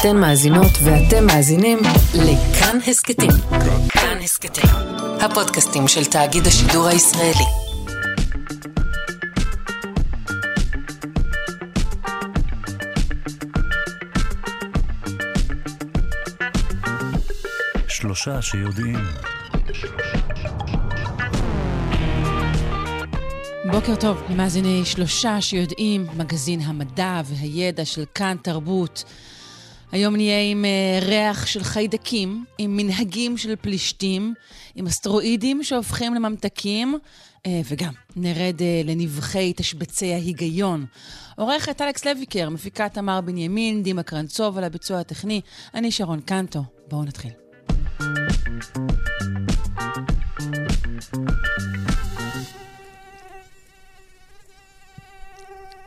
אתן מאזינות ואתם מאזינים לכאן הסכתים. כאן הסכתים, הפודקאסטים של תאגיד השידור הישראלי. שלושה שיודעים. בוקר טוב למאזיני שלושה שיודעים, מגזין המדע והידע של כאן תרבות. היום נהיה עם uh, ריח של חיידקים, עם מנהגים של פלישתים, עם אסטרואידים שהופכים לממתקים, uh, וגם נרד uh, לנבחי תשבצי ההיגיון. עורכת אלכס לויקר, מפיקה תמר בנימין, דימה קרנצוב על הביצוע הטכני, אני שרון קנטו. בואו נתחיל.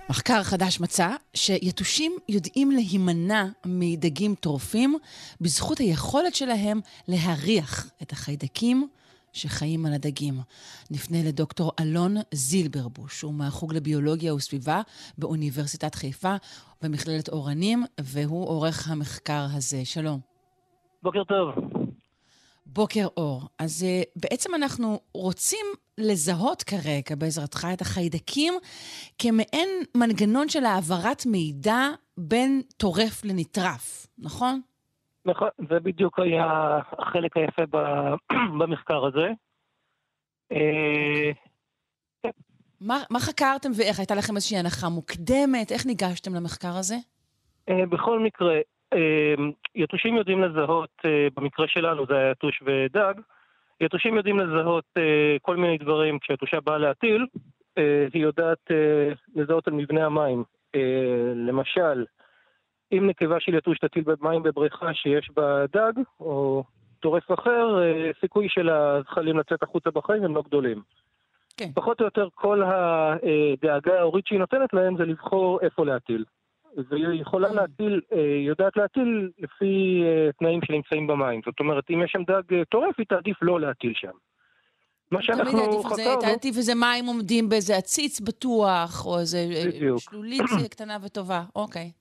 מחקר חדש מצא שיתושים יודעים להימנע מדגים טורפים בזכות היכולת שלהם להריח את החיידקים שחיים על הדגים. נפנה לדוקטור אלון זילברבוש, הוא מהחוג לביולוגיה וסביבה באוניברסיטת חיפה במכללת אורנים, והוא עורך המחקר הזה. שלום. בוקר טוב. בוקר אור. אז uh, בעצם אנחנו רוצים לזהות כרגע בעזרתך את החיידקים כמעין מנגנון של העברת מידע בין טורף לנטרף, נכון? נכון, זה בדיוק היה החלק היפה במחקר הזה. אה, מה, מה חקרתם ואיך? הייתה לכם איזושהי הנחה מוקדמת? איך ניגשתם למחקר הזה? אה, בכל מקרה, יתושים יודעים לזהות, אה, במקרה שלנו זה היה יתוש ודג, יתושים יודעים לזהות אה, כל מיני דברים. כשיתושה באה להטיל, אה, היא יודעת לזהות על מבנה המים. למשל, אם נקבה של יתוש תטיל במים בבריכה שיש בה דג, או טורף אחר, סיכוי של הזחלים לצאת החוצה בחיים הם לא גדולים. כן. פחות או יותר כל הדאגה ההורית שהיא נותנת להם זה לבחור איפה להטיל. והיא יכולה mm. להטיל, אה, יודעת להטיל לפי אה, תנאים שנמצאים במים. זאת אומרת, אם יש שם דג אה, טורף, היא תעדיף לא להטיל שם. מה שאנחנו חקרנו... תעדיף איזה מים עומדים באיזה עציץ בטוח, או איזה שלולית קטנה וטובה, אוקיי.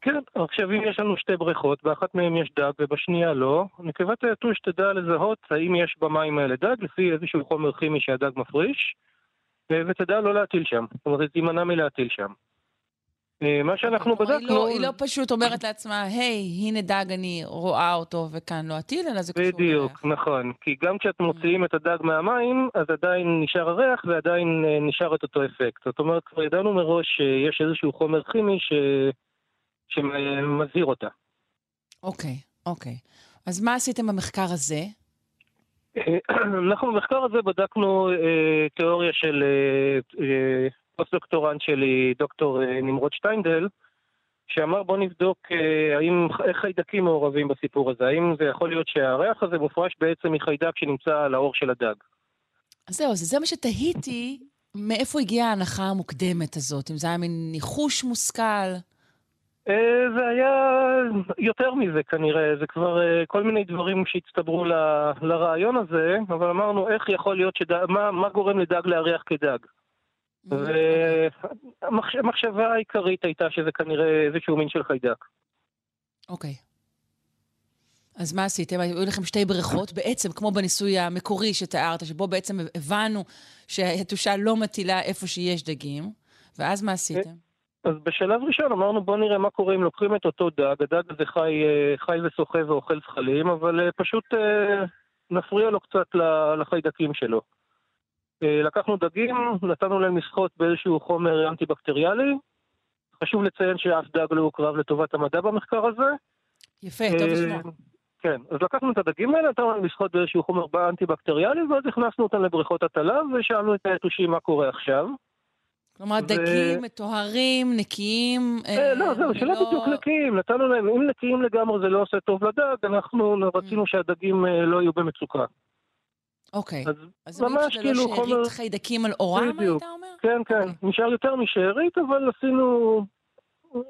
כן, עכשיו אם יש לנו שתי בריכות, באחת מהן יש דג ובשנייה לא, נקבת היתוש תדע לזהות האם יש במים האלה דג לפי איזשהו חומר כימי שהדג מפריש, ותדע לא להטיל שם, זאת אומרת, תימנע מלהטיל שם. אה, מה שאנחנו בדקנו... היא לא, היא לא פשוט אומרת לעצמה, היי, הנה דג, אני רואה אותו וכאן לא אטיל, אלא זה קשור בדיוק, נכון. כי גם כשאת מוציאים את הדג מהמים, אז עדיין נשאר הריח ועדיין אה, נשאר את אותו אפקט. זאת אומרת, כבר ידענו מראש שיש איזשהו חומר כימי ש... שמזהיר אותה. אוקיי, אוקיי. אז מה עשיתם במחקר הזה? אה, אנחנו במחקר הזה בדקנו אה, תיאוריה של אה, פוסט-דוקטורנט שלי, דוקטור אה, נמרוד שטיינדל, שאמר בוא נבדוק אה, האם, איך חיידקים מעורבים בסיפור הזה, האם זה יכול להיות שהריח הזה מופרש בעצם מחיידק שנמצא על העור של הדג. אז זהו, זה, זה מה שתהיתי, מאיפה הגיעה ההנחה המוקדמת הזאת, אם זה היה מין ניחוש מושכל. אה, זה היה יותר מזה כנראה, זה כבר כל מיני דברים שהצטברו ל, לרעיון הזה, אבל אמרנו איך יכול להיות, שדג, מה, מה גורם לדג להריח כדג. והמחשבה העיקרית הייתה שזה כנראה איזשהו מין של חיידק. אוקיי. אז מה עשיתם? היו לכם שתי בריכות, בעצם כמו בניסוי המקורי שתיארת, שבו בעצם הבנו שהיתושה לא מטילה איפה שיש דגים, ואז מה עשיתם? אז בשלב ראשון אמרנו בוא נראה מה קורה אם לוקחים את אותו דג, הדג הזה חי, אה, חי ושוחה ואוכל זחלים, אבל אה, פשוט אה, נפריע לו קצת לחיידקים שלו. אה, לקחנו דגים, נתנו להם לשחות באיזשהו חומר אנטי-בקטריאלי. חשוב לציין שאף דג לא הוקרב לטובת המדע במחקר הזה. יפה, טוב לשמוע. כן, אז לקחנו את הדגים האלה, נתנו להם לשחות באיזשהו חומר אנטי-בקטריאלי, ואז הכנסנו אותם לבריכות הטלב, ושאלנו את היתושים מה קורה עכשיו. כלומר, דגים מטוהרים, נקיים... אה, לא, זהו, שלא לא- בדיוק נקיים. נתנו להם, אם נקיים לגמרי זה לא עושה טוב לדג, אנחנו רצינו שהדגים לא יהיו במצוקה. אוקיי. אז, אז ממש כאילו חומר... אז שארית חיידקים על אורם, היית אומר? כן, כן. Okay. אוקיי. נשאר יותר משארית, אבל עשינו...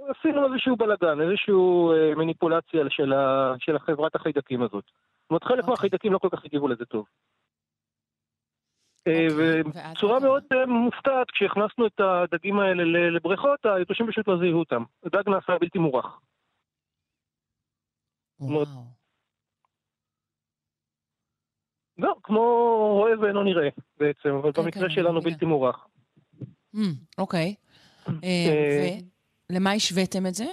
עשינו איזשהו בלאגן, איזושהי אה, מניפולציה של, ה, של החברת החיידקים הזאת. זאת אומרת, חלק okay. אוקיי. מהחיידקים לא כל כך הגיבו לזה טוב. אה, אוקיי, ובצורה מאוד uh, מופתעת, כשהכנסנו את הדגים האלה לבריכות, היתושים פשוט לא זיהו אותם. הדג נעשה בלתי מורח. וואו. לא, כמו רואה ואינו נראה בעצם, אבל כן, במקרה כן, שלנו. בלתי מורח. Hmm, אוקיי. אה, אה, ולמה השוויתם את זה?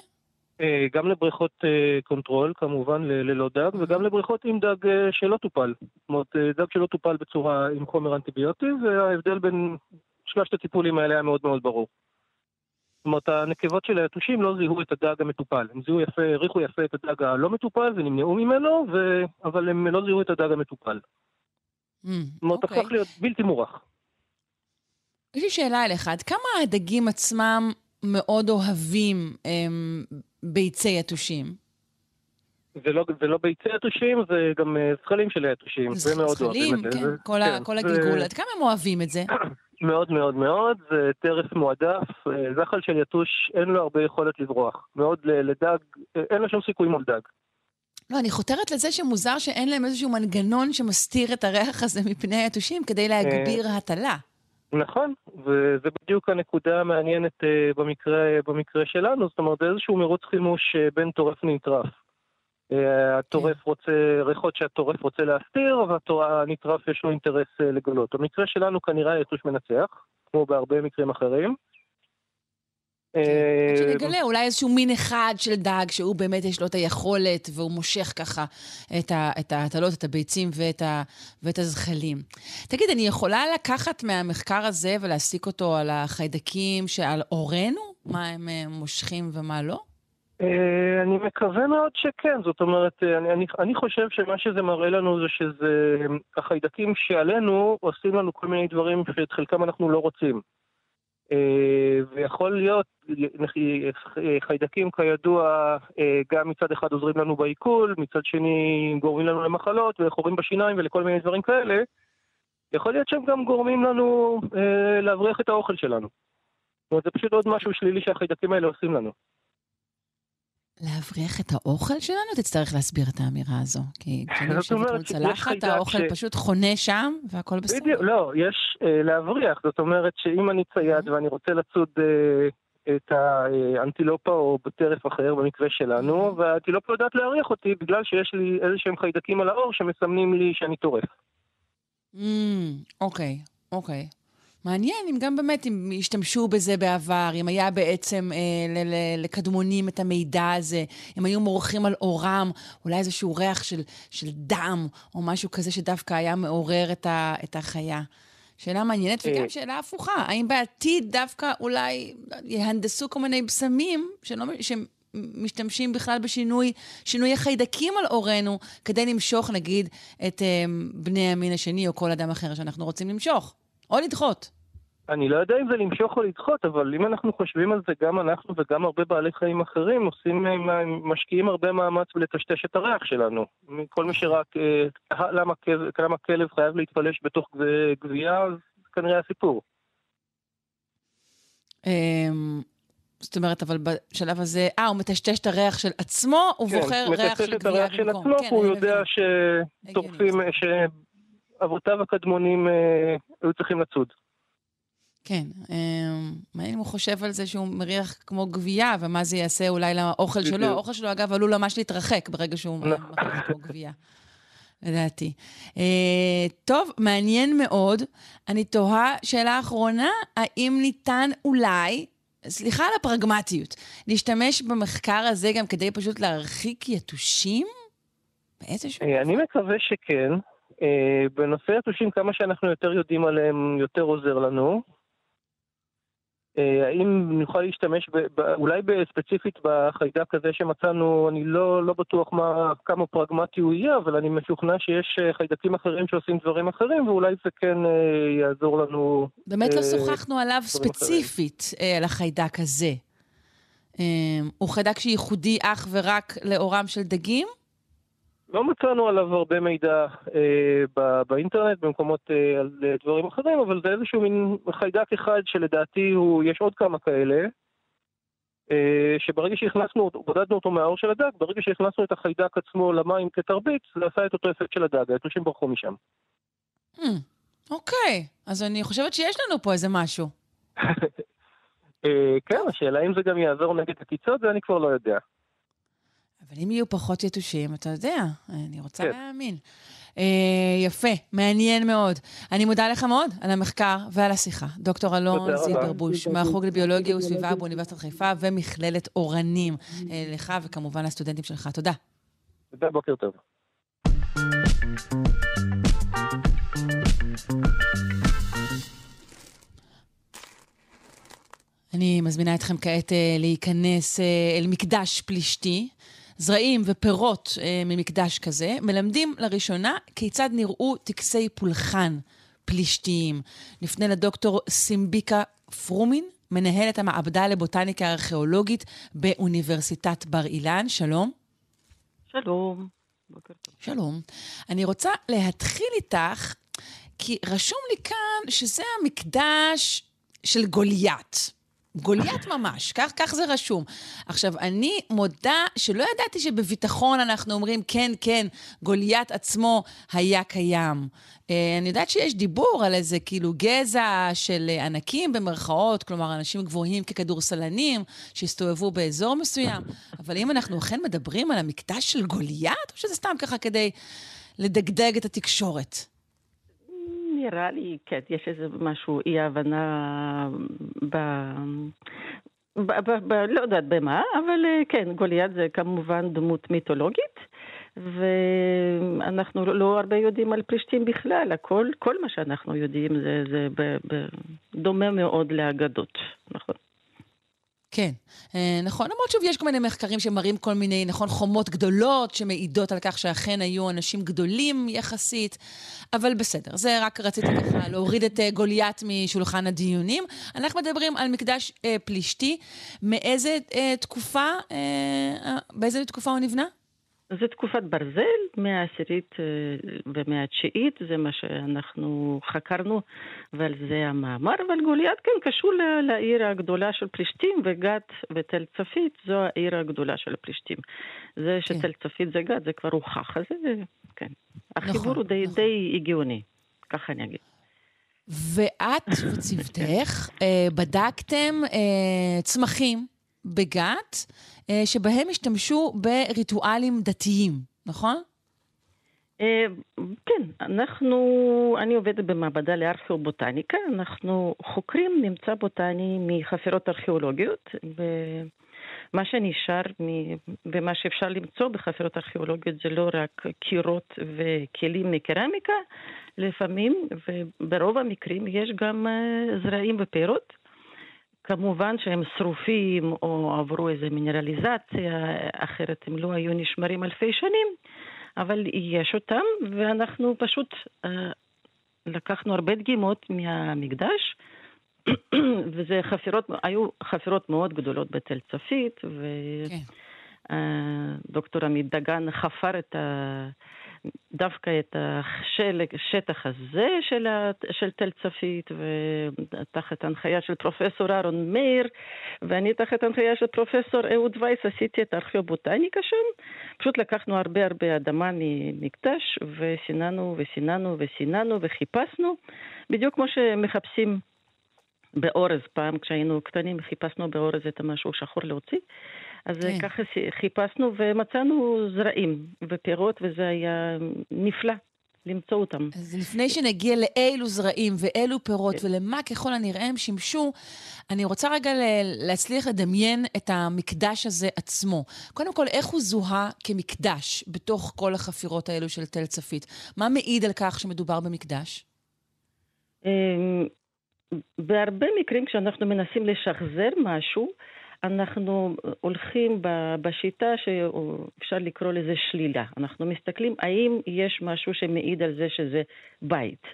אה, גם לבריכות control, כמובן, ללא דג, וגם לבריכות עם דג שלא טופל. זאת אומרת, דג שלא טופל בצורה עם חומר אנטיביוטי, וההבדל בין שלושת הטיפולים האלה היה מאוד מאוד ברור. זאת אומרת, הנקבות של היתושים לא זיהו את הדג המטופל. הם זיהו יפה, הריחו יפה את הדג הלא מטופל ונמנעו ממנו, ו... אבל הם לא זיהו את הדג המטופל. זאת אומרת, אוקיי. הפך להיות בלתי מורח. יש לי שאלה אליך, עד כמה הדגים עצמם מאוד אוהבים הם, ביצי יתושים? זה לא, זה לא ביצי יתושים, זה גם אה, זכלים של היתושים. זה מאוד זכלים, אוהבים את זה. כן, זה- כל, ה, כן, כל זה- הגלגול. עד כמה הם אוהבים את זה? מאוד מאוד מאוד, זה טרף מועדף, אה, זחל של יתוש אין לו הרבה יכולת לברוח. מאוד לדג, אה, אין לו שום סיכוי מול דג. לא, אני חותרת לזה שמוזר שאין להם איזשהו מנגנון שמסתיר את הריח הזה מפני היתושים כדי להגביר הטלה. נכון, וזה בדיוק הנקודה המעניינת אה, במקרה, במקרה שלנו, זאת אומרת, זה איזשהו מרוץ חימוש אה, בין טורף לנטרף. אה, הטורף רוצה, ריחות שהטורף רוצה להסתיר, והנטרף יש לו אינטרס אה, לגלות. במקרה שלנו כנראה היתוש מנצח, כמו בהרבה מקרים אחרים. עד אה, שנגלה אולי איזשהו מין אחד של דג שהוא באמת יש לו את היכולת והוא מושך ככה את, ה, את ההטלות, את הביצים ואת, ה, ואת הזחלים. תגיד, אני יכולה לקחת מהמחקר הזה ולהסיק אותו על החיידקים שעל עורנו? מה הם אה, מושכים ומה לא? אה, אני מקווה מאוד שכן, זאת אומרת, אני, אני, אני חושב שמה שזה מראה לנו זה שזה החיידקים שעלינו עושים לנו כל מיני דברים שאת חלקם אנחנו לא רוצים. אה, ויכול להיות, חיידקים כידוע אה, גם מצד אחד עוזרים לנו בעיכול, מצד שני גורמים לנו למחלות וחורים בשיניים ולכל מיני דברים כאלה. יכול להיות שהם גם גורמים לנו אה, להבריח את האוכל שלנו. זאת אומרת, זה פשוט עוד משהו שלילי שהחיידקים האלה עושים לנו. להבריח את האוכל שלנו? תצטרך להסביר את האמירה הזו. כי כשאני יושבת מול צלחת, האוכל ש- פשוט חונה שם והכל בסדר. בדיוק, לא, יש אה, להבריח, זאת אומרת שאם אני צייד ואני רוצה לצוד אה, את האנטילופה או בטרף אחר במקרה שלנו, והאנטילופה יודעת להריח אותי בגלל שיש לי איזה שהם חיידקים על האור שמסמנים לי שאני טורף. Mm, אוקיי, אוקיי. מעניין אם גם באמת, אם השתמשו בזה בעבר, אם היה בעצם אה, ל- ל- לקדמונים את המידע הזה, אם היו מורחים על אורם, אולי איזשהו ריח של, של דם, או משהו כזה שדווקא היה מעורר את, ה, את החיה. שאלה מעניינת, אה. וגם שאלה הפוכה, האם בעתיד דווקא אולי יהנדסו כל מיני בשמים שלא, שמשתמשים בכלל בשינוי שינוי החיידקים על עורנו, כדי למשוך, נגיד, את אה, בני המין השני או כל אדם אחר שאנחנו רוצים למשוך, או לדחות. אני לא יודע אם זה למשוך או לדחות, אבל אם אנחנו חושבים על זה, גם אנחנו וגם הרבה בעלי חיים אחרים עושים, אה, משקיעים הרבה מאמץ בלטשטש את הריח שלנו. כל מי שרק, אה, למה, למה כלב חייב להתפלש בתוך גב- גבייה, אז כנראה הסיפור. אמ, זאת אומרת, אבל בשלב הזה, אה, הוא מטשטש את הריח של עצמו, הוא בוחר ריח מטשטש של כן, את גבייה הריח של במקום. עצמו, כן, הוא יודע. שטורפים. שאבותיו הקדמונים אה, היו צריכים לצוד. כן. אמ, מעניין אם הוא חושב על זה שהוא מריח כמו גבייה, ומה זה יעשה אולי לאוכל שלו. האוכל שלו, אגב, עלול ממש להתרחק ברגע שהוא נכון. מריח כמו גבייה. לדעתי. אה, טוב, מעניין מאוד. אני תוהה, שאלה אחרונה, האם ניתן אולי, סליחה על הפרגמטיות, להשתמש במחקר הזה גם כדי פשוט להרחיק יתושים? באיזשהו... אה, אני מקווה שכן. אה, בנושא יתושים, כמה שאנחנו יותר יודעים עליהם, יותר עוזר לנו. אה, האם נוכל להשתמש, ב, ב, אולי ספציפית בחיידק הזה שמצאנו, אני לא, לא בטוח מה, כמה פרגמטי הוא יהיה, אבל אני משוכנע שיש אה, חיידקים אחרים שעושים דברים אחרים, ואולי זה כן אה, יעזור לנו. באמת לא אה, שוחחנו עליו ספציפית, אה, על החיידק הזה. אה, הוא חיידק שייחודי אך ורק לאורם של דגים? לא מצאנו עליו הרבה מידע אה, ב- באינטרנט, במקומות אה, על אה, דברים אחרים, אבל זה איזשהו מין חיידק אחד שלדעתי הוא, יש עוד כמה כאלה, אה, שברגע שהכנסנו בודדנו אותו מהאור של הדג, ברגע שהכנסנו את החיידק עצמו למים כתרבית, זה עשה את אותו אפקט של הדג, היתושים ברחו משם. Hmm, אוקיי, אז אני חושבת שיש לנו פה איזה משהו. אה, כן, השאלה אם זה גם יעזור נגד עקיצות, זה אני כבר לא יודע. אבל אם יהיו פחות יתושים, אתה יודע, אני רוצה כן. להאמין. אה, יפה, מעניין מאוד. אני מודה לך מאוד על המחקר ועל השיחה. דוקטור אלון. זילברבוש, מהחוג לביולוגיה וסביבה באוניברסיטת חיפה ומכללת אורנים. אה, לך וכמובן לסטודנטים שלך. תודה. תודה, בוקר טוב. אני מזמינה אתכם כעת אה, להיכנס אה, אל מקדש פלישתי. זרעים ופירות אה, ממקדש כזה מלמדים לראשונה כיצד נראו טקסי פולחן פלישתיים. נפנה לדוקטור סימביקה פרומין, מנהלת המעבדה לבוטניקה ארכיאולוגית באוניברסיטת בר אילן. שלום. שלום. בוקר טוב. שלום. אני רוצה להתחיל איתך, כי רשום לי כאן שזה המקדש של גוליית. גוליית ממש, כך, כך זה רשום. עכשיו, אני מודה שלא ידעתי שבביטחון אנחנו אומרים, כן, כן, גוליית עצמו היה קיים. אה, אני יודעת שיש דיבור על איזה כאילו גזע של ענקים במרכאות, כלומר, אנשים גבוהים ככדורסלנים שהסתובבו באזור מסוים, אבל אם אנחנו אכן מדברים על המקדש של גוליית, או שזה סתם ככה כדי לדגדג את התקשורת? נראה לי, כן, יש איזה משהו, אי הבנה ב... ב, ב, ב, לא יודעת במה, אבל אה, כן, גוליית זה כמובן דמות מיתולוגית, ואנחנו לא הרבה יודעים על פלישתים בכלל, הכל, כל מה שאנחנו יודעים זה, זה ב, ב, דומה מאוד לאגדות, נכון? כן, אה, נכון. למרות שוב, יש כל מיני מחקרים שמראים כל מיני, נכון, חומות גדולות שמעידות על כך שאכן היו אנשים גדולים יחסית, אבל בסדר, זה רק רציתי ככה להוריד את אה, גוליית משולחן הדיונים. אנחנו מדברים על מקדש אה, פלישתי. מאיזה תקופה, באיזה תקופה הוא נבנה? זה תקופת ברזל, מאה העשירית אה, ומאה התשיעית, זה מה שאנחנו חקרנו ועל זה המאמר, אבל גוליית כן קשור לעיר הגדולה של פלישתים, וגת ותל צפית זו העיר הגדולה של הפלישתים. זה שתל צפית זה גת, זה כבר הוכח, אז זה, כן. החיבור נכון, הוא די, נכון. די הגיוני, ככה אני אגיד. ואת וצוותך אה, בדקתם אה, צמחים בגת, אה, שבהם השתמשו בריטואלים דתיים, נכון? אה, כן, אנחנו, אני עובדת במעבדה לארכיאובוטניקה, אנחנו חוקרים ממצא בוטני מחפירות ארכיאולוגיות, ומה שנשאר ומה שאפשר למצוא בחפירות ארכיאולוגיות זה לא רק קירות וכלים מקרמיקה, לפעמים, וברוב המקרים יש גם אה, זרעים ופירות. כמובן שהם שרופים או עברו איזו מינרליזציה, אחרת הם לא היו נשמרים אלפי שנים, אבל יש אותם, ואנחנו פשוט אה, לקחנו הרבה דגימות מהמקדש, וזה חפירות, היו חפירות מאוד גדולות בתל צפית, כן. ודוקטור עמית דגן חפר את ה... דווקא את השטח הזה של, של תל צפית, ותחת הנחיה של פרופסור אהרון מאיר, ואני תחת הנחיה של פרופסור אהוד וייס עשיתי את הארכיאובוטניקה שם. פשוט לקחנו הרבה הרבה אדמה ממקדש, וסיננו וסיננו וסיננו וחיפשנו, בדיוק כמו שמחפשים באורז פעם, כשהיינו קטנים, חיפשנו באורז את המשהו שחור להוציא. אז כן. ככה חיפשנו ומצאנו זרעים ופירות, וזה היה נפלא למצוא אותם. אז לפני שנגיע לאילו זרעים ואילו פירות ולמה ככל הנראה הם שימשו, אני רוצה רגע להצליח לדמיין את המקדש הזה עצמו. קודם כל, איך הוא זוהה כמקדש בתוך כל החפירות האלו של תל צפית? מה מעיד על כך שמדובר במקדש? אמ, בהרבה מקרים כשאנחנו מנסים לשחזר משהו, אנחנו הולכים בשיטה שאפשר לקרוא לזה שלילה. אנחנו מסתכלים האם יש משהו שמעיד על זה שזה בית.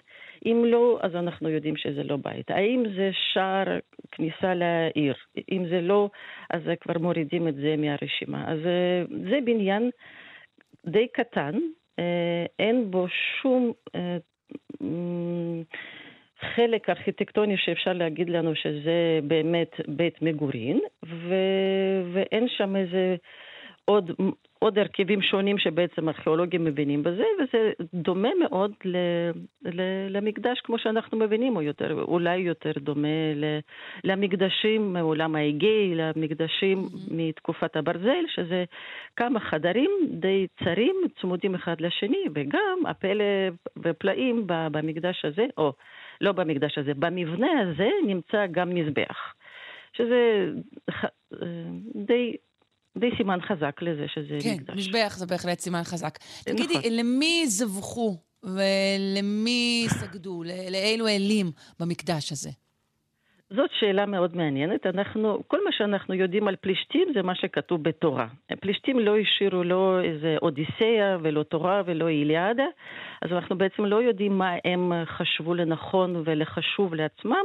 אם לא, אז אנחנו יודעים שזה לא בית. האם זה שער כניסה לעיר? אם זה לא, אז כבר מורידים את זה מהרשימה. אז אה, זה בניין די קטן, אה, אין בו שום... חלק ארכיטקטוני שאפשר להגיד לנו שזה באמת בית מגורין, ו... ואין שם איזה עוד, עוד הרכבים שונים שבעצם ארכיאולוגים מבינים בזה, וזה דומה מאוד ל, ל, למקדש כמו שאנחנו מבינים, או יותר, אולי יותר דומה ל, למקדשים מעולם האגאי, למקדשים mm-hmm. מתקופת הברזל, שזה כמה חדרים די צרים, צמודים אחד לשני, וגם הפלא ופלאים במקדש הזה, או לא במקדש הזה, במבנה הזה נמצא גם מזבח. שזה אה, די די סימן חזק לזה שזה כן, מקדש. כן, מזבח זה בהחלט סימן חזק. תגידי, נכון. למי זבחו ולמי סגדו? לאילו אלים במקדש הזה? זאת שאלה מאוד מעניינת. אנחנו, כל מה שאנחנו יודעים על פלישתים זה מה שכתוב בתורה. פלישתים לא השאירו לא איזה אודיסאה ולא תורה ולא איליאדה, אז אנחנו בעצם לא יודעים מה הם חשבו לנכון ולחשוב לעצמם.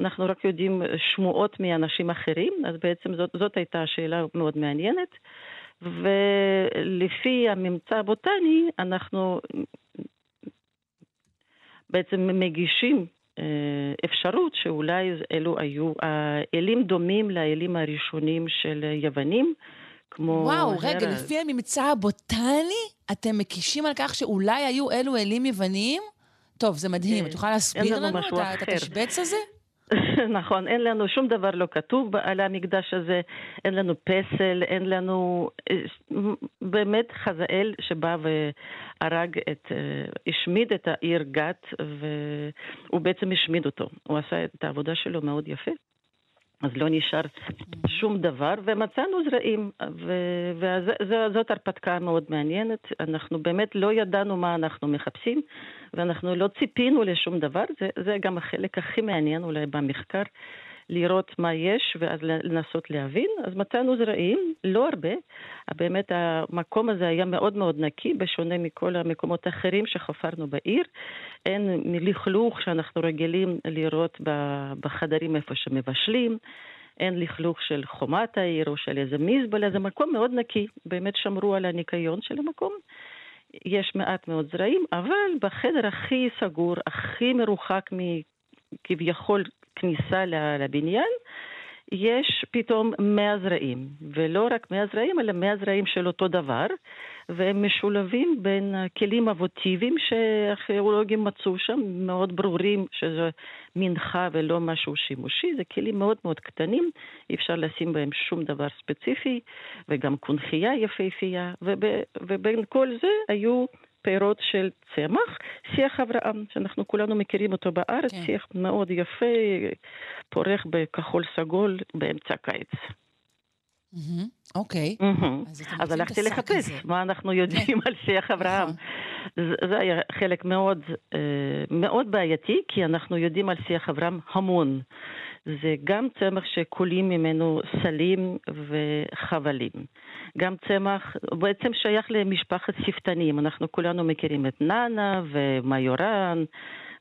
אנחנו רק יודעים שמועות מאנשים אחרים, אז בעצם זאת, זאת הייתה שאלה מאוד מעניינת. ולפי הממצא הבוטני, אנחנו בעצם מגישים אפשרות שאולי אלו היו אלים דומים לאלים הראשונים של יוונים, כמו... וואו, הר... רגע, לפי הממצא הבוטני, אתם מקישים על כך שאולי היו אלו אלים יווניים? טוב, זה מדהים. את יכולה להסביר לנו את התשבץ הזה? נכון, אין לנו שום דבר לא כתוב על המקדש הזה, אין לנו פסל, אין לנו אה, באמת חזאל שבא והרג את, אה, השמיד את העיר גת והוא בעצם השמיד אותו. הוא עשה את העבודה שלו מאוד יפה. אז לא נשאר שום דבר, ומצאנו זרעים, וזאת הרפתקה מאוד מעניינת. אנחנו באמת לא ידענו מה אנחנו מחפשים, ואנחנו לא ציפינו לשום דבר. זה, זה גם החלק הכי מעניין אולי במחקר, לראות מה יש ואז לנסות להבין. אז מצאנו זרעים, לא הרבה. באמת המקום הזה היה מאוד מאוד נקי, בשונה מכל המקומות האחרים שחפרנו בעיר. אין לכלוך שאנחנו רגילים לראות בחדרים איפה שמבשלים. אין לכלוך של חומת העיר או של איזה מזבלה, זה מקום מאוד נקי, באמת שמרו על הניקיון של המקום. יש מעט מאוד זרעים, אבל בחדר הכי סגור, הכי מרוחק מכביכול כניסה לבניין, יש פתאום מאה זרעים, ולא רק מאה זרעים, אלא מאה זרעים של אותו דבר, והם משולבים בין כלים אבוטיביים שהארכיאולוגים מצאו שם, מאוד ברורים שזה מנחה ולא משהו שימושי, זה כלים מאוד מאוד קטנים, אי אפשר לשים בהם שום דבר ספציפי, וגם קונכייה יפהפייה, ובין כל זה היו פירות של צמח, שיח אברהם, שאנחנו כולנו מכירים אותו בארץ, כן. שיח מאוד יפה, פורח בכחול סגול באמצע הקיץ. אוקיי. אז הלכתי לחפש מה אנחנו יודעים על שיח אברהם. נכון. זה היה חלק מאוד, אה, מאוד בעייתי, כי אנחנו יודעים על שיח אברהם המון. זה גם צמח שכולים ממנו סלים וחבלים. גם צמח, בעצם שייך למשפחת שפתנים. אנחנו כולנו מכירים את נאנה ומיורן.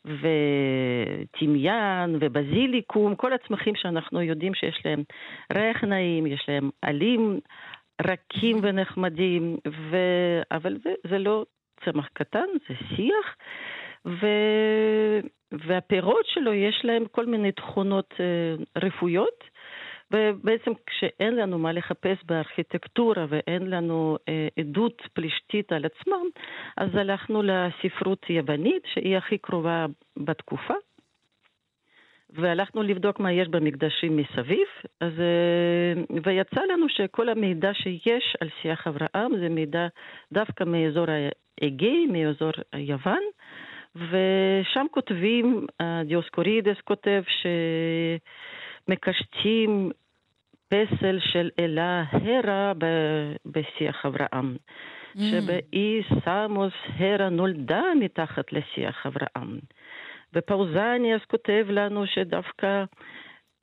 וטימיאן ובזיליקום, כל הצמחים שאנחנו יודעים שיש להם ריח נעים, יש להם עלים רכים ונחמדים, ו... אבל זה, זה לא צמח קטן, זה שיח. ו... והפירות שלו יש להם כל מיני תכונות uh, רפואיות, ובעצם כשאין לנו מה לחפש בארכיטקטורה ואין לנו uh, עדות פלישתית על עצמם, אז הלכנו לספרות יוונית, שהיא הכי קרובה בתקופה. והלכנו לבדוק מה יש במקדשים מסביב, אז, uh, ויצא לנו שכל המידע שיש על שיח אברהם זה מידע דווקא מאזור האגאי, מאזור יוון, ושם כותבים, דיוסקורידס כותב שמקשטים פסל של אלה הרה בשיח אברהם. Mm. שבאי סמוס הרה נולדה מתחת לשיח אברהם. ופאוזניאס כותב לנו שדווקא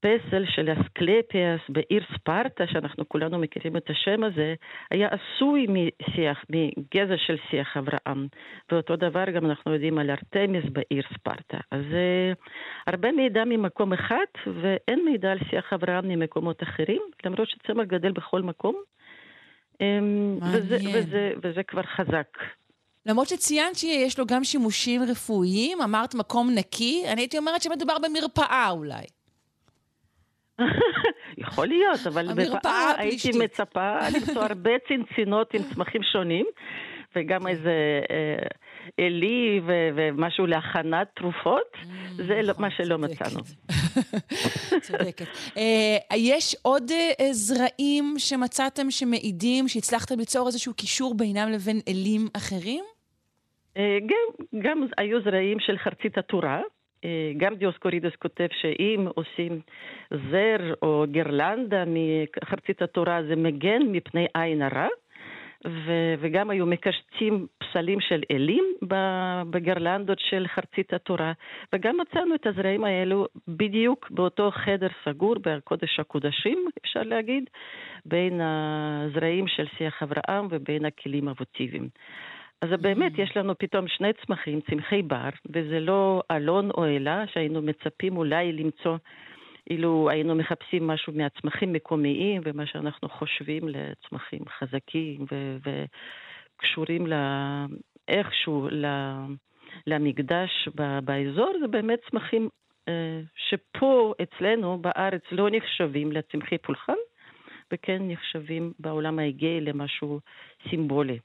הפסל של אסקלפיאס בעיר ספרטה, שאנחנו כולנו מכירים את השם הזה, היה עשוי משיח, מגזע של שיח אברהם. ואותו דבר גם אנחנו יודעים על ארתמיס בעיר ספרטה. אז uh, הרבה מידע ממקום אחד, ואין מידע על שיח אברהם ממקומות אחרים, למרות שצמח גדל בכל מקום. אמ, וזה, וזה, וזה כבר חזק. למרות שציינת שיש לו גם שימושים רפואיים, אמרת מקום נקי, אני הייתי אומרת שמדובר במרפאה אולי. יכול להיות, אבל בפעם הייתי מצפה למצוא הרבה צנצינות עם צמחים שונים, וגם איזה אה, עלי ומשהו להכנת תרופות, mm, זה לא- מה נכון, שלא מצאנו. צודקת. אה, יש עוד אה, זרעים שמצאתם שמעידים שהצלחתם ליצור איזשהו קישור בינם לבין אלים אחרים? גם, גם היו זרעים של חרצית התורה. גם דיוסקורידס כותב שאם עושים זר או גרלנדה מחרצית התורה זה מגן מפני עין הרע. ו- וגם היו מקשטים פסלים של אלים בגרלנדות של חרצית התורה, וגם מצאנו את הזרעים האלו בדיוק באותו חדר סגור בקודש הקודשים, אפשר להגיד, בין הזרעים של שיח אברהם ובין הכלים הווטיביים. אז באמת. יש לנו פתאום שני צמחים, צמחי בר, וזה לא אלון או אלה שהיינו מצפים אולי למצוא אילו היינו מחפשים משהו מהצמחים מקומיים ומה שאנחנו חושבים לצמחים חזקים וקשורים לה, איכשהו למקדש באזור, זה באמת צמחים אה, שפה אצלנו בארץ לא נחשבים לצמחי פולחן, וכן נחשבים בעולם האגאי למשהו סימבולי.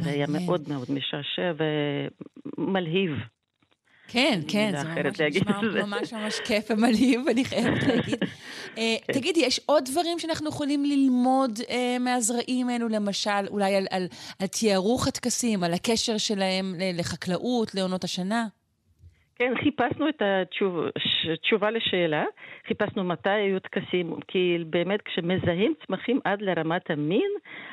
זה היה מאוד מאוד משעשע ומלהיב. כן, כן, זה ממש נשמע ממש ממש כיף ומלהיב, אני חייבת להגיד. אה, כן. תגידי, יש עוד דברים שאנחנו יכולים ללמוד אה, מהזרעים האלו, למשל, אולי על תיארוך הטקסים, על הקשר שלהם לחקלאות, לעונות השנה? כן, חיפשנו את התשובה לשאלה, חיפשנו מתי היו טקסים, כי באמת כשמזהים צמחים עד לרמת המין,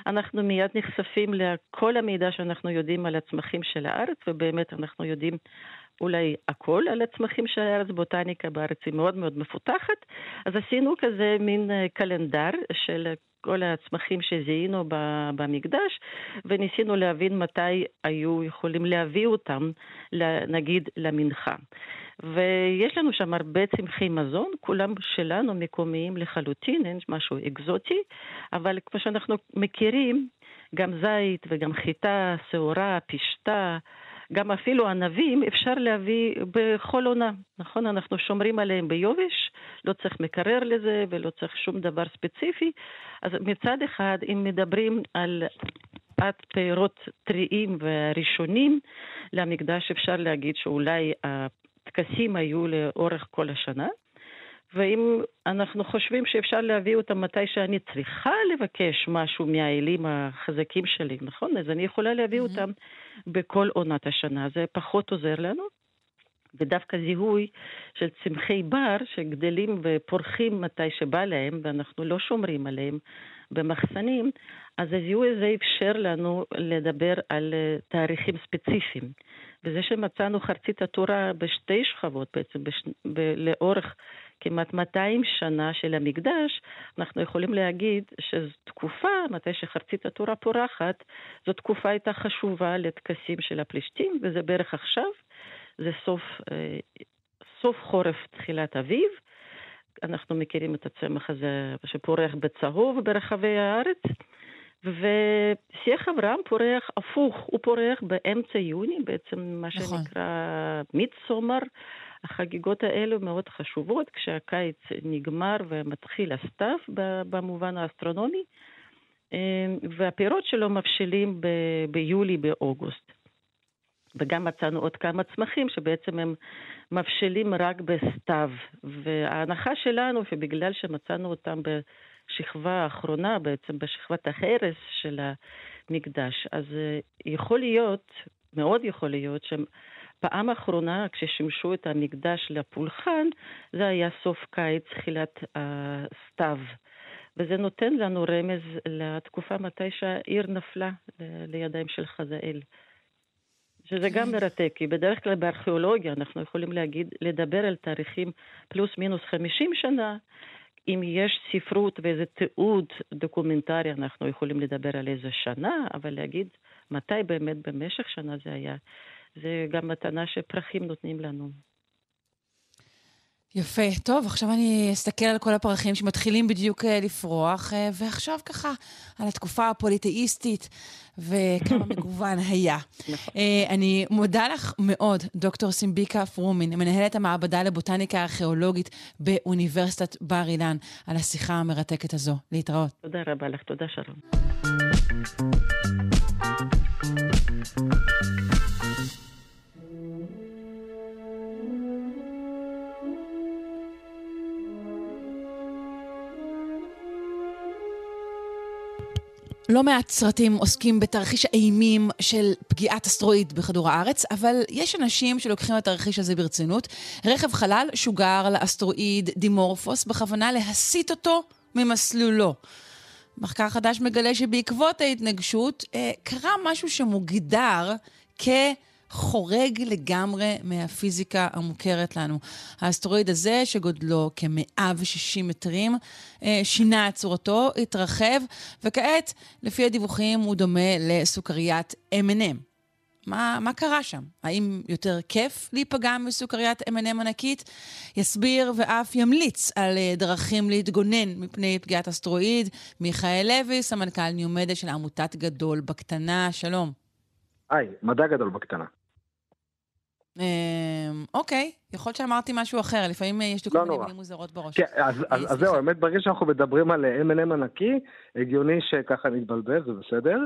אנחנו מיד נחשפים לכל המידע שאנחנו יודעים על הצמחים של הארץ, ובאמת אנחנו יודעים אולי הכל על הצמחים של הארץ, בוטניקה בארץ היא מאוד מאוד מפותחת, אז עשינו כזה מין אה, קלנדר של כל הצמחים שזיהינו במקדש, וניסינו להבין מתי היו יכולים להביא אותם, נגיד, למנחה. ויש לנו שם הרבה צמחי מזון, כולם שלנו מקומיים לחלוטין, אין משהו אקזוטי, אבל כמו שאנחנו מכירים, גם זית וגם חיטה, שעורה, פשטה, גם אפילו ענבים אפשר להביא בכל עונה, נכון? אנחנו שומרים עליהם ביובש, לא צריך מקרר לזה ולא צריך שום דבר ספציפי. אז מצד אחד, אם מדברים על עד פירות טריים וראשונים למקדש, אפשר להגיד שאולי הטקסים היו לאורך כל השנה. ואם אנחנו חושבים שאפשר להביא אותם מתי שאני צריכה לבקש משהו מהאלים החזקים שלי, נכון? אז אני יכולה להביא mm-hmm. אותם בכל עונת השנה. זה פחות עוזר לנו. ודווקא זיהוי של צמחי בר שגדלים ופורחים מתי שבא להם, ואנחנו לא שומרים עליהם במחסנים, אז הזיהוי הזה אפשר לנו לדבר על אה, תאריכים ספציפיים. וזה שמצאנו חרצית התורה בשתי שכבות בעצם, בש... ב... לאורך כמעט 200 שנה של המקדש, אנחנו יכולים להגיד שזו תקופה, מתי שחרצית התורה פורחת, זו תקופה הייתה חשובה לטקסים של הפלישתים, וזה בערך עכשיו, זה סוף, אה, סוף חורף, תחילת אביב. אנחנו מכירים את הצמח הזה שפורח בצהוב ברחבי הארץ. ושיח אברהם פורח הפוך, הוא פורח באמצע יוני, בעצם מה נכון. שנקרא מידסומר. החגיגות האלו מאוד חשובות כשהקיץ נגמר ומתחיל הסתיו במובן האסטרונומי, אה, והפירות שלו מבשילים ב- ביולי, באוגוסט. וגם מצאנו עוד כמה צמחים שבעצם הם מבשילים רק בסתיו. וההנחה שלנו שבגלל שמצאנו אותם בשכבה האחרונה, בעצם בשכבת ההרס של המקדש, אז אה, יכול להיות, מאוד יכול להיות, שהם פעם האחרונה, כששימשו את המקדש לפולחן, זה היה סוף קיץ, תחילת הסתיו. וזה נותן לנו רמז לתקופה מתי שהעיר נפלה לידיים של חזאל. שזה גם כן. מרתק, כי בדרך כלל בארכיאולוגיה אנחנו יכולים להגיד, לדבר על תאריכים פלוס מינוס 50 שנה. אם יש ספרות ואיזה תיעוד דוקומנטרי, אנחנו יכולים לדבר על איזה שנה, אבל להגיד מתי באמת במשך שנה זה היה, זה גם מתנה שפרחים נותנים לנו. יפה. טוב, עכשיו אני אסתכל על כל הפרחים שמתחילים בדיוק אה, לפרוח, אה, ועכשיו ככה על התקופה הפוליטאיסטית וכמה מגוון היה. נכון. אה, אני מודה לך מאוד, דוקטור סימביקה פרומין, מנהלת המעבדה לבוטניקה ארכיאולוגית באוניברסיטת בר אילן, על השיחה המרתקת הזו. להתראות. תודה רבה לך, תודה שלום. לא מעט סרטים עוסקים בתרחיש האימים של פגיעת אסטרואיד בכדור הארץ, אבל יש אנשים שלוקחים את התרחיש הזה ברצינות. רכב חלל שוגר לאסטרואיד דימורפוס בכוונה להסיט אותו ממסלולו. מחקר חדש מגלה שבעקבות ההתנגשות אה, קרה משהו שמוגדר כ... חורג לגמרי מהפיזיקה המוכרת לנו. האסטרואיד הזה, שגודלו כ-160 מטרים, אה, שינה את צורתו, התרחב, וכעת, לפי הדיווחים, הוא דומה לסוכריית M&M. מה, מה קרה שם? האם יותר כיף להיפגע מסוכריית M&M ענקית? יסביר ואף ימליץ על אה, דרכים להתגונן מפני פגיעת אסטרואיד. מיכאל לוי, סמנכ"ל ניומדה של עמותת גדול בקטנה, שלום. היי, מדע גדול בקטנה. אמ, אוקיי, יכול להיות שאמרתי משהו אחר, לפעמים אה, יש לי כל לא מיני מילים מוזרות בראש. כן, אז אה, זהו, האמת, ברגע שאנחנו מדברים על אה, M&M ענקי, הגיוני שככה נתבלבל, זה בסדר.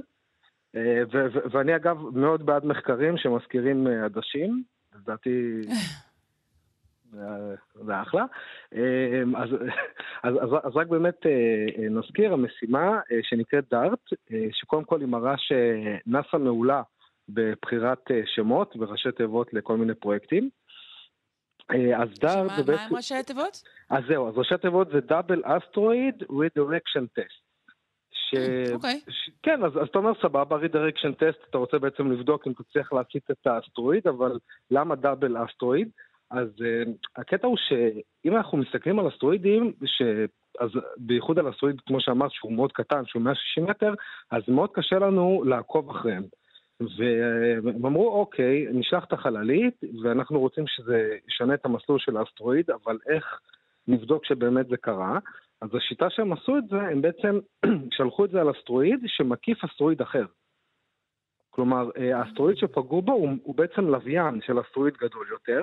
ואני אגב מאוד בעד מחקרים שמזכירים עדשים, לדעתי זה אחלה. אמ, אז, אז, אז, אז רק באמת נזכיר, המשימה שנקראת דארט, שקודם כל היא מראה שנאס"א מעולה בבחירת אה, שמות וראשי תיבות לכל מיני פרויקטים. אה, אז דאר זה בעצם... מה הם ראשי התיבות? אז זהו, אז ראשי תיבות זה דאבל אסטרואיד redirection test. ש... אוקיי. ש... כן, אז, אז אתה אומר סבבה, redirection test, אתה רוצה בעצם לבדוק אם תצליח להסיט את האסטרואיד, אבל למה דאבל אסטרואיד? אז uh, הקטע הוא שאם אנחנו מסתכלים על אסטרואידים, ש... אז בייחוד על אסטרואיד, כמו שאמרת, שהוא מאוד קטן, שהוא 160 מטר, אז מאוד קשה לנו לעקוב אחריהם. והם אמרו, אוקיי, נשלח את החללית, ואנחנו רוצים שזה ישנה את המסלול של האסטרואיד, אבל איך נבדוק שבאמת זה קרה? אז השיטה שהם עשו את זה, הם בעצם שלחו את זה על אסטרואיד שמקיף אסטרואיד אחר. כלומר, אה, האסטרואיד שפגעו בו הוא, הוא בעצם לוויין של אסטרואיד גדול יותר,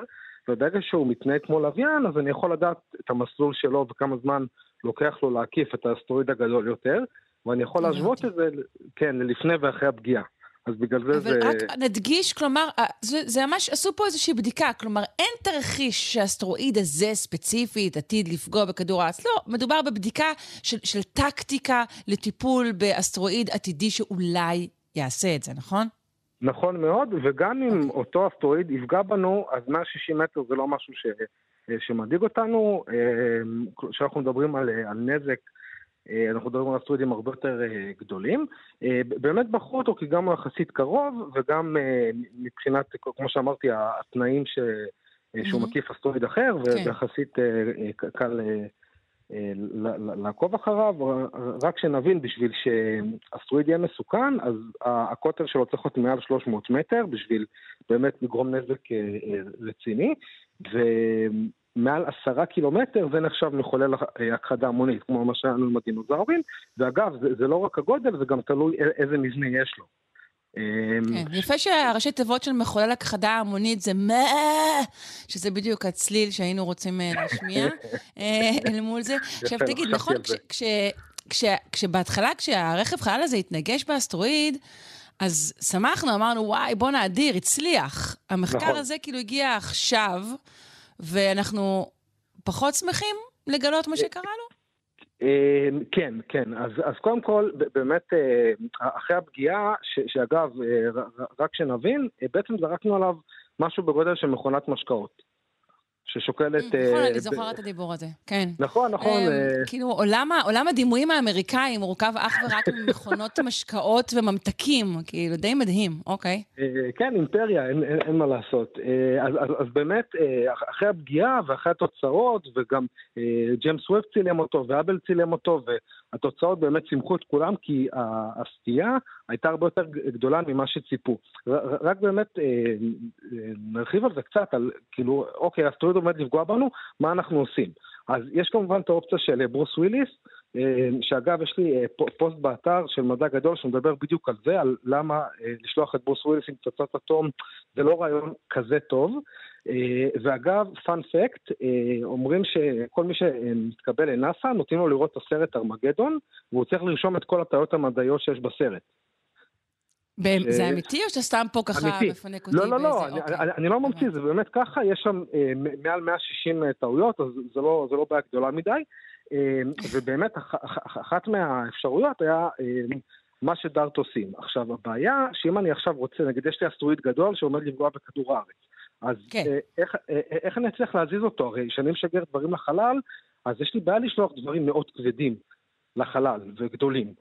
וברגע שהוא מתנהג כמו לוויין, אז אני יכול לדעת את המסלול שלו וכמה זמן לוקח לו להקיף את האסטרואיד הגדול יותר, ואני יכול להשוות את זה, כן, ללפני ואחרי הפגיעה. אז בגלל זה זה... אבל רק נדגיש, כלומר, אה, זה, זה ממש, עשו פה איזושהי בדיקה, כלומר, אין תרחיש שהאסטרואיד הזה ספציפית עתיד לפגוע בכדור הארץ. לא, מדובר בבדיקה של, של טקטיקה לטיפול באסטרואיד עתידי שאולי יעשה את זה, נכון? נכון מאוד, וגם אם okay. אוקיי. אותו אסטרואיד יפגע בנו, אז 160 מטר זה לא משהו ש, אה, שמדאיג אותנו. אה, כשאנחנו מדברים על, על נזק אה, אנחנו מדברים על אסטרואידים הרבה יותר אה, גדולים. אה, באמת בחרו אותו כי גם הוא יחסית קרוב, וגם מבחינת, כמו שאמרתי, התנאים ש... שהוא מקיף אסטרואיד אחר, כן. ויחסית קל לעקוב אחריו. רק שנבין, בשביל שאסטרואיד יהיה מסוכן, אז הקוטר שלו צריך להיות מעל 300 מטר, בשביל באמת לגרום נזק רציני. מעל עשרה קילומטר זה נחשב מחולל הכחדה המונית, כמו מה שהיה לנו עם הדינוזאורים, ואגב, זה, זה לא רק הגודל, זה גם תלוי איזה מבנה יש לו. כן, יפה שהראשי תיבות של מחולל הכחדה המונית זה מה, שזה בדיוק הצליל שהיינו רוצים אה, להשמיע אה, אל מול זה. עכשיו תגיד, נכון, כשבהתחלה, כשהרכב חלל הזה התנגש באסטרואיד, אז שמחנו, אמרנו, וואי, בואנה, אדיר, הצליח. המחקר נכון. הזה כאילו הגיע עכשיו. ואנחנו פחות שמחים לגלות מה שקרה לו? אה, כן, כן. אז, אז קודם כל, באמת, אה, אחרי הפגיעה, ש, שאגב, אה, רק שנבין, בעצם זרקנו עליו משהו בגודל של מכונת משקאות. ששוקלת... נכון, אה, אני זוכרת את הדיבור הזה, כן. נכון, נכון. אמ, אה, כאילו, עולם הדימויים האמריקאי מורכב אך ורק ממכונות משקאות וממתקים, כאילו, די מדהים, אוקיי. אה, כן, אימפריה, אין מה לעשות. אז באמת, אחרי הפגיעה ואחרי התוצאות, וגם ג'יימס ווב צילם אותו, ואבל צילם אותו, התוצאות באמת שימחו את כולם, כי הסטייה הייתה הרבה יותר גדולה ממה שציפו. רק באמת אה, אה, נרחיב על זה קצת, על כאילו, אוקיי, האסטרואיד עומד לפגוע בנו, מה אנחנו עושים? אז יש כמובן את האופציה של ברוס וויליס, שאגב, יש לי פוסט באתר של מדע גדול שמדבר בדיוק על זה, על למה לשלוח את ברוס וויליס עם פצצת אטום זה לא רעיון כזה טוב. אה, ואגב, fun fact, אה, אומרים שכל מי שמתקבל לנאסא, נותנים לו לראות את הסרט ארמגדון, והוא צריך לרשום את כל הטעויות המדעיות שיש בסרט. זה אמיתי או שאתה סתם פה ככה מפנק אותי? לא, לא, לא, אני לא ממציא, זה באמת ככה, יש שם אה, מעל 160 טעויות, אז לא, זה לא בעיה גדולה מדי. ובאמת, אחת מהאפשרויות היה מה שדארט עושים. עכשיו, הבעיה, שאם אני עכשיו רוצה, נגיד יש לי אסטרואיד גדול שעומד לפגוע בכדור הארץ. אז כן. אה, איך, אה, אה, איך אני אצליח להזיז אותו? הרי כשאני משגר דברים לחלל, אז יש לי בעיה לשלוח דברים מאוד כבדים לחלל וגדולים.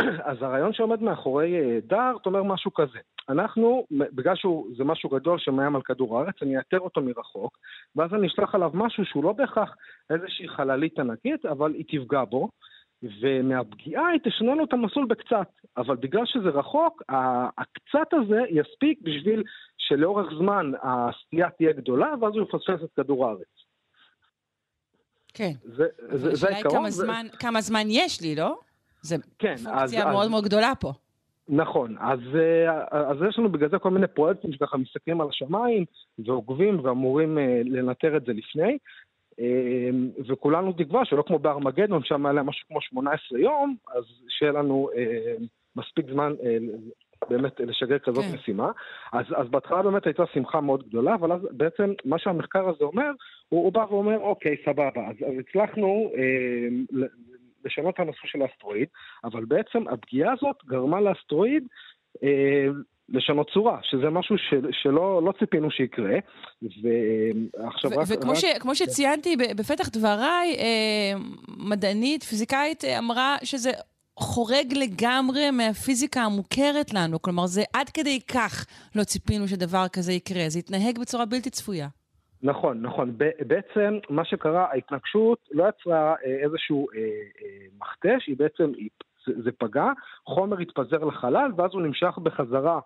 אז הרעיון שעומד מאחורי דארט אומר משהו כזה. אנחנו, בגלל שזה משהו גדול שמאיים על כדור הארץ, אני אאתר אותו מרחוק, ואז אני אשלח עליו משהו שהוא לא בהכרח איזושהי חללית ענקית, אבל היא תפגע בו. ומהפגיעה היא תשנה לו את המסלול בקצת, אבל בגלל שזה רחוק, הקצת הזה יספיק בשביל שלאורך זמן הסטייה תהיה גדולה, ואז הוא יפספס את כדור הארץ. כן. זה, זה, זה העיקרון. כמה, זמן, כמה זמן יש לי, לא? זה כן, פונקציה אז, מאוד אז, מאוד גדולה פה. נכון, אז, אה, אז יש לנו בגלל זה כל מיני פרויקטים שככה מסתכלים על השמיים ועוקבים ואמורים אה, לנטר את זה לפני. אמ, וכולנו תקווה שלא כמו בארמגדון, שם היה להם משהו כמו 18 יום, אז שיהיה לנו אה, מספיק זמן אה, באמת לשגר כזאת כן. משימה. אז, אז בהתחלה באמת הייתה שמחה מאוד גדולה, אבל אז בעצם מה שהמחקר הזה אומר, הוא, הוא בא ואומר, אוקיי, סבבה, אז, אז הצלחנו אה, לשנות את הנושא של האסטרואיד, אבל בעצם הפגיעה הזאת גרמה לאסטרואיד אה, לשנות צורה, שזה משהו ש, שלא לא ציפינו שיקרה. ועכשיו רק... וכמו רק... ש, כמו שציינתי בפתח דבריי, אה, מדענית, פיזיקאית, אה, אמרה שזה חורג לגמרי מהפיזיקה המוכרת לנו. כלומר, זה עד כדי כך לא ציפינו שדבר כזה יקרה. זה התנהג בצורה בלתי צפויה. נכון, נכון. בעצם מה שקרה, ההתנגשות לא יצרה אה, איזשהו אה, אה, מכתש, היא בעצם, זה, פגע, חומר התפזר לחלל, ואז הוא נמשך בחזרה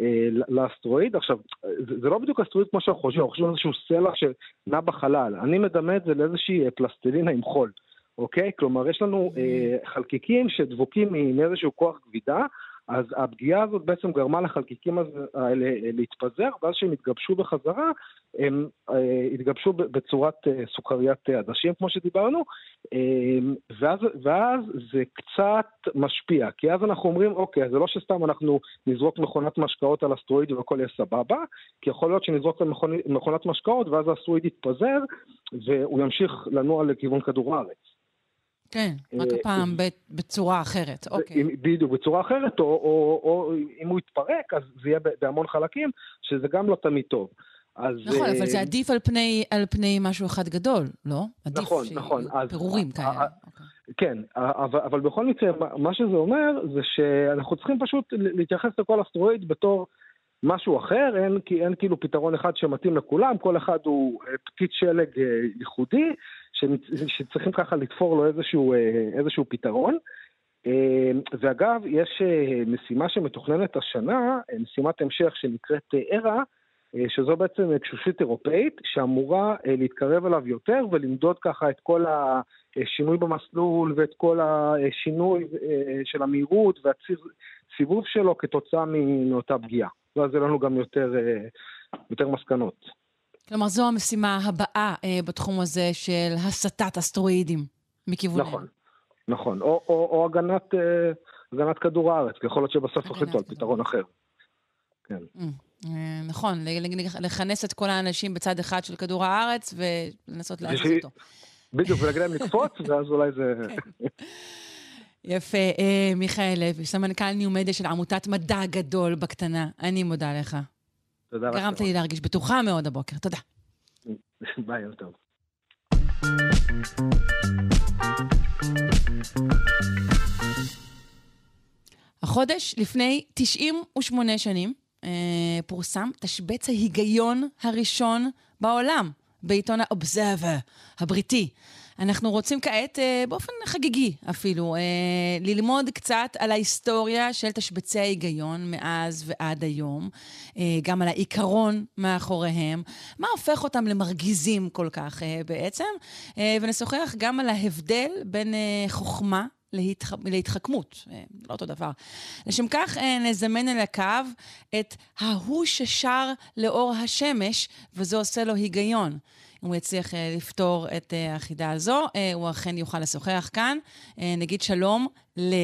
אה, לאסטרואיד. עכשיו, זה, זה לא בדיוק אסטרואיד כמו שאנחנו חושבים, אנחנו חושבים על איזשהו סלע שנע בחלל. אני מדמה את זה לאיזושהי אה, פלסטלינה עם חול, אוקיי? כלומר, יש לנו אה, חלקיקים שדבוקים מאיזשהו כוח כבידה, אז הפגיעה הזאת בעצם גרמה לחלקיקים האלה אה, להתפזר, ואז כשהם התגבשו בחזרה, הם אה, התגבשו בצורת אה, סוכריית עדשים, כמו שדיברנו, ואז, ואז זה קצת משפיע, כי אז אנחנו אומרים, אוקיי, זה לא שסתם אנחנו נזרוק מכונת משקאות על אסטרואיד והכל יהיה סבבה, כי יכול להיות שנזרוק מכונת משקאות ואז האסטרואיד יתפזר, והוא ימשיך לנוע לכיוון כדור הארץ. כן, רק אה, הפעם בצורה אחרת, אוקיי. בדיוק, בצורה אחרת, או, או, או אם הוא יתפרק, אז זה יהיה בהמון חלקים, שזה גם לא תמיד טוב. אז... נכון, אבל זה אה, עדיף על פני, על פני משהו אחד גדול, לא? עדיף נכון, נכון. פירורים כאלה. אוקיי. כן, אבל, אבל בכל מקרה, מה שזה אומר, זה שאנחנו צריכים פשוט להתייחס לכל אסטרואיד בתור משהו אחר, אין, כי אין כאילו פתרון אחד שמתאים לכולם, כל אחד הוא אה, פתית שלג ייחודי, שצריכים ככה לתפור לו איזשהו, אה, איזשהו פתרון. אה, ואגב, יש אה, משימה שמתוכננת השנה, משימת המשך שנקראת ארה, שזו בעצם תשושית אירופאית שאמורה להתקרב אליו יותר ולמדוד ככה את כל השינוי במסלול ואת כל השינוי של המהירות והסיבוב שלו כתוצאה מאותה פגיעה. ואז יהיה לנו גם יותר, יותר מסקנות. כלומר, זו המשימה הבאה אה, בתחום הזה של הסטת אסטרואידים מכיווננו. נכון, נכון. או, או, או הגנת, אה, הגנת כדור הארץ, כי יכול להיות שבסוף החליטו על פתרון אחר. כן. Mm, אה, נכון, לכנס את כל האנשים בצד אחד של כדור הארץ ולנסות להזיז אותו. בדיוק, ולהגיד להם לקפוץ, ואז אולי זה... יפה. אה, מיכאל לוי, סמנכ"ל ניו-מדיה של עמותת מדע גדול בקטנה. אני מודה לך. תודה רבה. גרמת לי להרגיש בטוחה מאוד הבוקר. תודה. ביי, יום טוב. החודש, לפני 98 שנים, אה, פורסם תשבץ ההיגיון הראשון בעולם, בעיתון ה-Observer הבריטי. אנחנו רוצים כעת, אה, באופן חגיגי אפילו, אה, ללמוד קצת על ההיסטוריה של תשבצי ההיגיון מאז ועד היום, אה, גם על העיקרון מאחוריהם, מה הופך אותם למרגיזים כל כך בעצם, ונשוחח גם על ההבדל בין חוכמה להתח... להתחכמות, לא אותו דבר. לשם כך נזמן אל הקו את ההוא ששר לאור השמש, וזה עושה לו היגיון. אם הוא יצליח אה, לפתור את אה, החידה הזו, אה, הוא אכן יוכל לשוחח כאן. נגיד שלום ל...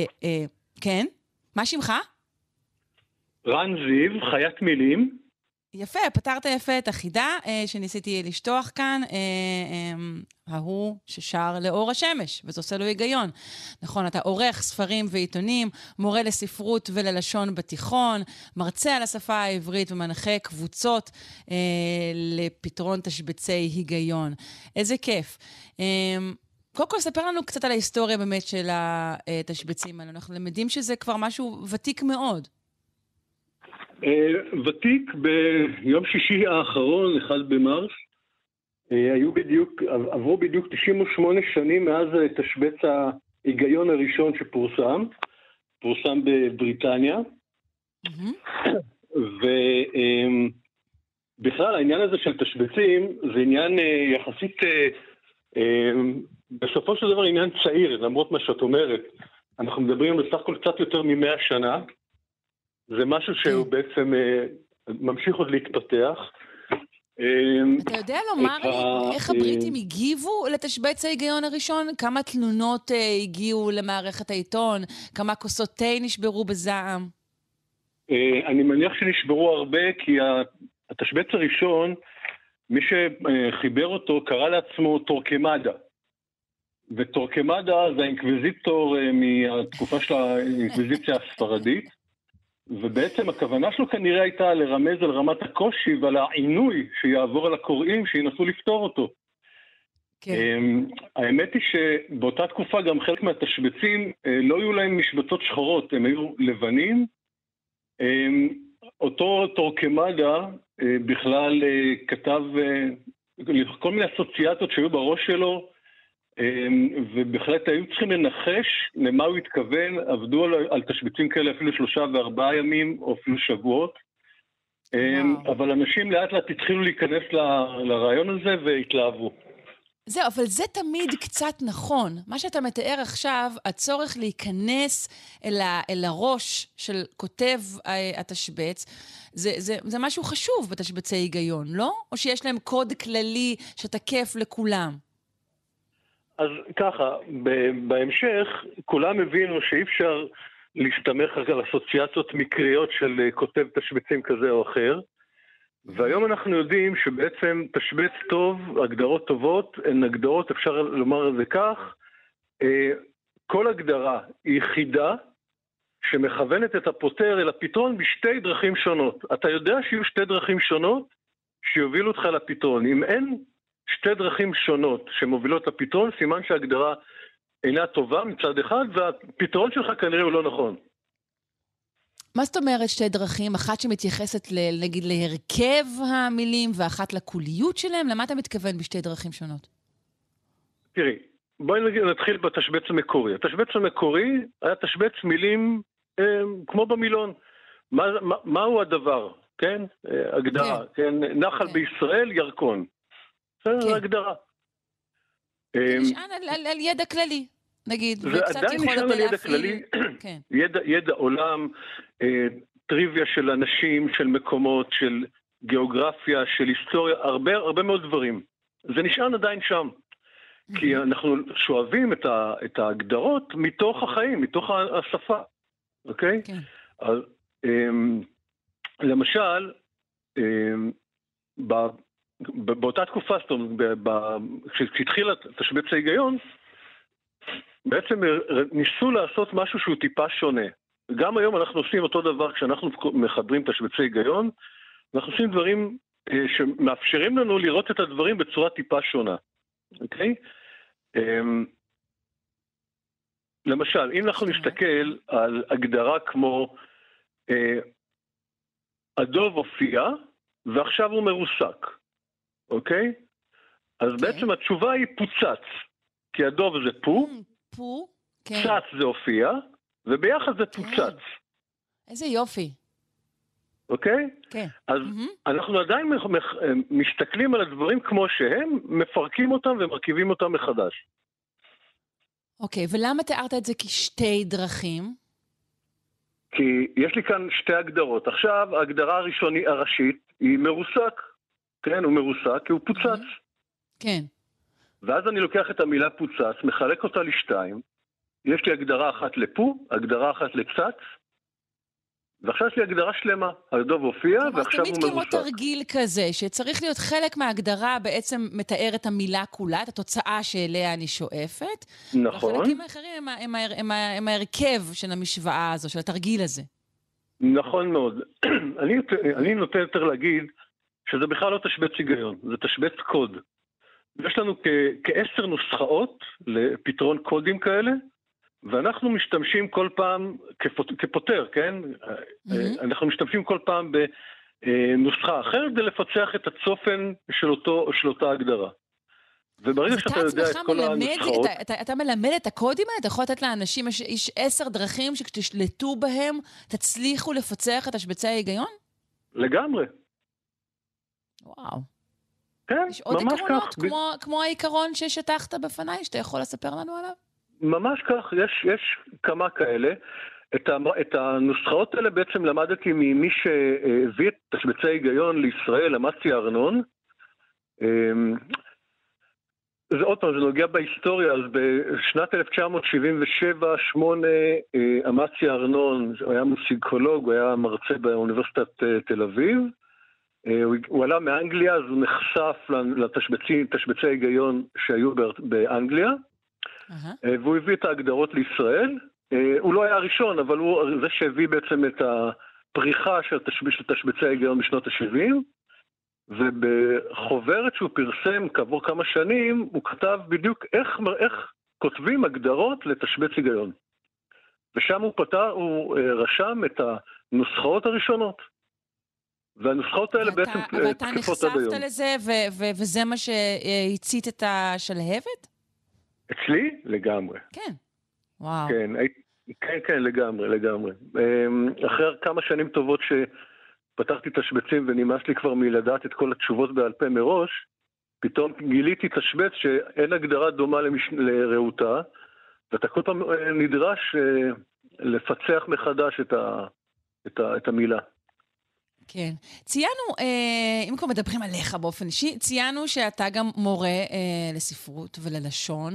כן? מה שמך? רן זיו, חיית מילים. יפה, פתרת יפה את החידה אה, שניסיתי לשטוח כאן, אה, אה, ההוא ששר לאור השמש, וזה עושה לו היגיון. נכון, אתה עורך ספרים ועיתונים, מורה לספרות וללשון בתיכון, מרצה על השפה העברית ומנחה קבוצות אה, לפתרון תשבצי היגיון. איזה כיף. אה, קודם כל, ספר לנו קצת על ההיסטוריה באמת של התשבצים האלה. אנחנו למדים שזה כבר משהו ותיק מאוד. אה, ותיק ביום שישי האחרון, 1 במרס, אה, היו בדיוק, עברו בדיוק 98 שנים מאז תשבץ ההיגיון הראשון שפורסם, פורסם בבריטניה. ובכלל אה, העניין הזה של תשבצים זה עניין יחסית, בסופו של דבר עניין צעיר, למרות מה שאת אומרת. אנחנו מדברים בסך הכל קצת יותר ממאה שנה. זה משהו שהוא כן. בעצם אה, ממשיך עוד להתפתח. אמ, אתה יודע לומר לי איך הבריטים אה, הגיבו לתשבץ ההיגיון הראשון? כמה תלונות אה, הגיעו למערכת העיתון? כמה כוסות תה נשברו בזעם? אני מניח שנשברו הרבה, כי התשבץ הראשון, מי שחיבר אותו קרא לעצמו טורקמדה. וטורקמדה זה האינקוויזיטור מהתקופה של האינקוויזיציה הספרדית. ובעצם הכוונה שלו כנראה הייתה לרמז על רמת הקושי ועל העינוי שיעבור על הקוראים שינסו לפתור אותו. כן. אמ, האמת היא שבאותה תקופה גם חלק מהתשבצים אה, לא היו להם משבצות שחורות, הם היו לבנים. אמ, אותו טורקמדה אה, בכלל אה, כתב כל מיני אסוציאציות שהיו בראש שלו ובהחלט היו צריכים לנחש למה הוא התכוון, עבדו על, על תשביצים כאלה אפילו שלושה וארבעה ימים או אפילו שבועות. אמ, וואו. אבל אנשים לאט לאט התחילו להיכנס ל, לרעיון הזה והתלהבו. זהו, אבל זה תמיד קצת נכון. מה שאתה מתאר עכשיו, הצורך להיכנס אל, ה, אל הראש של כותב התשבץ, זה, זה, זה משהו חשוב בתשבצי היגיון, לא? או שיש להם קוד כללי שתקף לכולם? אז ככה, בהמשך כולם הבינו שאי אפשר להסתמך רק על אסוציאציות מקריות של אה, כותב תשבצים כזה או אחר, והיום אנחנו יודעים שבעצם תשבץ טוב, הגדרות טובות, הן הגדרות, אפשר לומר את זה כך, אה, כל הגדרה היא יחידה שמכוונת את הפותר אל הפתרון בשתי דרכים שונות. אתה יודע שיהיו שתי דרכים שונות שיובילו אותך לפתרון. אם אין שתי דרכים שונות שמובילות לפתרון, סימן שההגדרה אינה טובה מצד אחד, והפתרון שלך כנראה הוא לא נכון. מה זאת אומרת שתי דרכים? אחת שמתייחסת, ל, נגיד, להרכב המילים ואחת לקוליות שלהם? למה אתה מתכוון בשתי דרכים שונות? תראי, בואי נתחיל בתשבץ המקורי. התשבץ המקורי היה תשבץ מילים אה, כמו במילון. מה, מה, מהו הדבר, כן? אה, הגדרה, כן? כן? נחל כן. בישראל, ירקון. בסדר, זו כן. הגדרה. זה אמ, נשען על ידע כללי, נגיד, זה עדיין נשען על ידע כללי, כן. ידע עולם, אה, טריוויה של אנשים, של מקומות, של גיאוגרפיה, של היסטוריה, הרבה הרבה מאוד דברים. זה נשען עדיין שם. כי אנחנו שואבים את, ה, את ההגדרות מתוך החיים, מתוך השפה, אוקיי? כן. אז um, למשל, um, באותה תקופה, זאת אומרת, כשהתחילה תשבץ ההיגיון, בעצם ניסו לעשות משהו שהוא טיפה שונה. גם היום אנחנו עושים אותו דבר כשאנחנו מחברים תשבצי היגיון, אנחנו עושים דברים אה, שמאפשרים לנו לראות את הדברים בצורה טיפה שונה, אוקיי? אמ, למשל, אם אנחנו נסתכל על הגדרה כמו אה, הדוב הופיע ועכשיו הוא מרוסק. אוקיי? אז okay. אוקיי. בעצם התשובה היא פוצץ. כי הדוב זה פו, פו, כן. צץ זה הופיע, וביחד זה כן. פוצץ, איזה יופי. אוקיי? כן. אז מהמם. אנחנו עדיין מסתכלים על הדברים כמו שהם, מפרקים אותם ומרכיבים אותם מחדש. אוקיי, ולמה תיארת את זה כשתי דרכים? כי יש לי כאן שתי הגדרות. עכשיו, ההגדרה הראשונית, הראשית, היא מרוסק. כן, הוא מרוסק כי הוא פוצץ. כן. ואז אני לוקח את המילה פוצץ, מחלק אותה לשתיים. יש לי הגדרה אחת לפו, הגדרה אחת לצץ, ועכשיו יש לי הגדרה שלמה. הדוב הופיע, כלומר, ועכשיו תמיד הוא כמו מרוסק. תרגיל כזה, שצריך להיות חלק מההגדרה בעצם מתאר את המילה כולה, את התוצאה שאליה אני שואפת. נכון, והחלקים האחרים הם, הם, הם, ה- הם ההרכב של המשוואה הזו, של התרגיל הזה. נכון מאוד. אני, אני נוטה יותר להגיד שזה בכלל לא תשבץ היגיון, זה תשבץ קוד. יש לנו כ- כעשר נוסחאות לפתרון קודים כאלה, ואנחנו משתמשים כל פעם כפות, כפותר, כן? מהמם. אנחנו משתמשים כל פעם בנוסחה אחרת כדי לפצח את הצופן של, אותו, של אותה הגדרה. וברגע שאתה אתה יודע את כל מלמד, הנוסחאות... אתה, אתה, אתה מלמד את הקודים האלה? אתה יכול לתת לאנשים, יש, יש עשר דרכים שכשתשלטו בהם, תצליחו לפצח את השבצי ההיגיון? לגמרי, וואו. כן, יש עוד ממש עקרונות, כך. כמו, כמו העיקרון ששטחת בפניי, שאתה יכול לספר לנו עליו? ממש כך, יש, יש כמה כאלה. את, ה, את הנוסחאות האלה בעצם למדתי ממי שהביא את תשבצי ההיגיון לישראל, אמצי ארנון. אמ, זה עוד פעם, זה נוגע בהיסטוריה, אז בשנת 1977-8 אמצי ארנון, הוא היה מוסיקולוג, הוא היה מרצה באוניברסיטת אה, תל אביב. אה, הוא, עלה מאנגליה, אז הוא נחשף לתשבצי תשבצי ההיגיון שהיו באנגליה. אה, והוא הביא את ההגדרות לישראל. אה, הוא לא היה הראשון, אבל הוא זה שהביא בעצם את הפריחה של, תשב, של תשבצי ההיגיון בשנות ה-70, ובחוברת שהוא פרסם כעבור כמה שנים, הוא כתב בדיוק איך, איך כותבים הגדרות לתשבץ היגיון. ושם הוא פתר, הוא רשם את הנוסחאות הראשונות. והנוסחאות האלה ואתה- בעצם אבל אה, אתה תקפות עד היום. נחשפת לזה, ו- ו- וזה מה שהצית את השלהבת? אצלי? לגמרי. כן. וואו. כן, הי- כן, כן, לגמרי, לגמרי. אמ, אחרי כמה שנים טובות שפתחתי תשבצים ונמאס לי כבר מלדעת את כל התשובות בעל פה מראש, פתאום גיליתי תשבץ שאין הגדרה דומה למש... לרעותה, ואתה כל פעם אה, נדרש אה, לפצח מחדש את, ה... את, ה... את המילה. כן. ציינו, אה, אם כבר מדברים עליך באופן אישי, ציינו שאתה גם מורה אה, לספרות וללשון.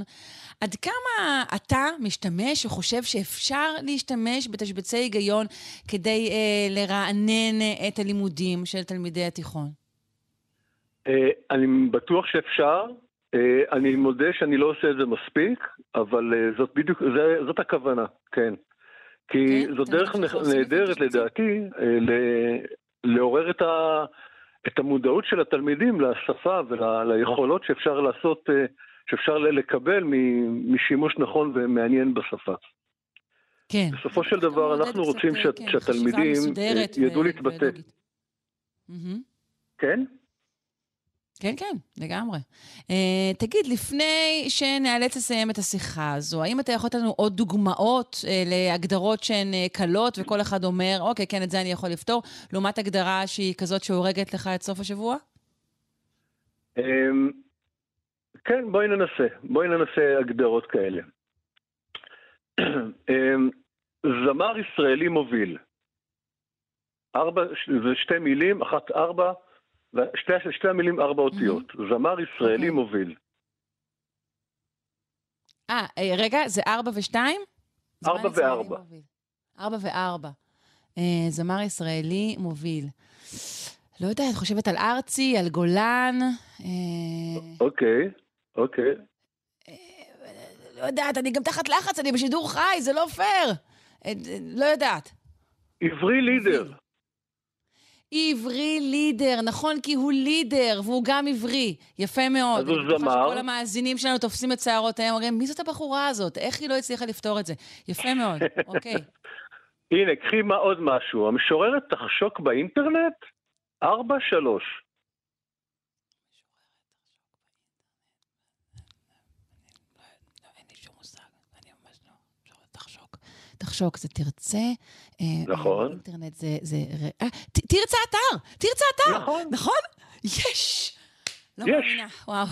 עד כמה אתה משתמש או חושב שאפשר להשתמש בתשבצי היגיון כדי אה, לרענן את הלימודים של תלמידי התיכון? אני בטוח שאפשר. אני מודה שאני לא עושה את זה מספיק, אבל זאת בדיוק, זאת הכוונה, כן. כי כן? זאת דרך נהדרת? לדעתי לעורר את, ה, את המודעות של התלמידים לשפה וליכולות שאפשר לעשות, אה, שאפשר לקבל משימוש נכון ומעניין בשפה. כן. בסופו של דבר אנחנו רוצים כן, שהתלמידים אה, ידעו להתבטא. כן? כן, כן, לגמרי. Uh, תגיד, לפני שנאלץ לסיים את השיחה הזו, האם אתה יכול לתת לנו עוד דוגמאות uh, להגדרות שהן uh, קלות, וכל אחד אומר, אוקיי, כן, את זה אני יכול לפתור, לעומת הגדרה שהיא כזאת שהורגת לך את סוף השבוע? אמ, כן, בואי ננסה. בואי ננסה הגדרות כאלה. אמ, זמר ישראלי מוביל. ארבע, זה שתי מילים, אחת ארבע, ושתי שתי המילים ארבע אותיות. זמר ישראלי אוקיי. מוביל. אה, אה, רגע, זה ארבע ושתיים? ארבע וארבע. ארבע וארבע. אה, זמר ישראלי מוביל. לא יודעת, חושבת על ארצי, על גולן. אה, אוקיי, אוקיי. לא יודעת, אני גם תחת לחץ, אני בשידור חי, זה לא פייר. לא יודעת. עברי לידר. עברי לידר, נכון? כי הוא לידר, והוא גם עברי. יפה מאוד. אז הוא זמר. כל המאזינים שלנו תופסים את שערות שערותיהם, אומרים, מי זאת הבחורה הזאת? איך היא לא הצליחה לפתור את זה? יפה מאוד, אוקיי. הנה, קחי מה עוד משהו. המשוררת תחשוק באינטרנט? ארבע, שלוש. תחשוק, זה תרצה, אה, נכון. אינטרנט זה... זה ת- תרצה אתר! תרצה אתר! נכון. נכון? יש! לא יש. מאמינה, וואו.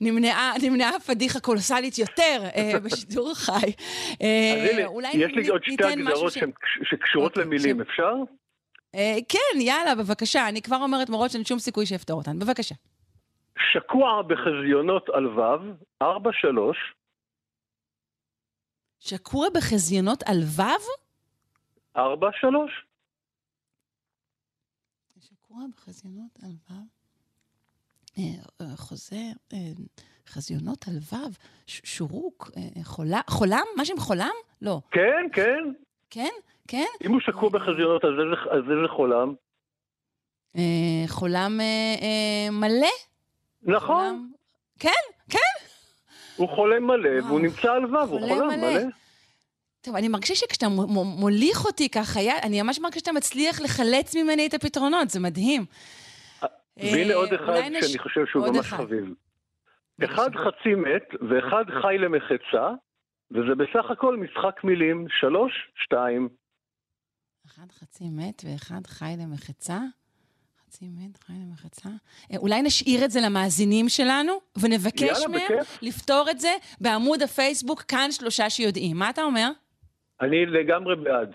נמנעה, נמנעה פדיחה קולוסלית יותר אה, בשידור חי. אה, אז הנה, אולי יש לי עוד שתי ש- קש- שקשורות אוקיי, למילים, ש- אפשר? אה, כן, יאללה, בבקשה. אני כבר אומרת מראש שאין שום סיכוי שיפתור אותן. בבקשה. שקוע בחזיונות על ו', ארבע שלוש, שקוע בחזיונות על ו'? ארבע שלוש. שקוע בחזיונות על ו'? אה, אה, חוזה, אה, חזיונות על ו', שורוק, חולה- חולם? משהו עם חולם? לא. כן, כן. כן? כן? אם הוא שקוע בחזיונות, אז איזה- חולם? חולם מלא? נכון, חולם- כן? הוא חולה מלא, והוא נמצא על ו', הוא חולם מלא. טוב, אני מרגישה שכשאתה מוליך אותי ככה, אני ממש מרגישה שאתה מצליח לחלץ ממני את הפתרונות, זה מדהים. והנה אה, עוד אחד אולי נש- שאני חושב שהוא ממש אחד. חביב. אחד חצי מת ואחד חי למחצה, וזה בסך הכל משחק מילים, שלוש, שתיים. אחד חצי מת ואחד חי למחצה. חצי מת, חי למחצה. אה, אולי נשאיר את זה למאזינים שלנו, ונבקש יאללה, מהם בכיף. לפתור את זה בעמוד הפייסבוק, כאן שלושה שיודעים. מה אתה אומר? אני לגמרי בעד.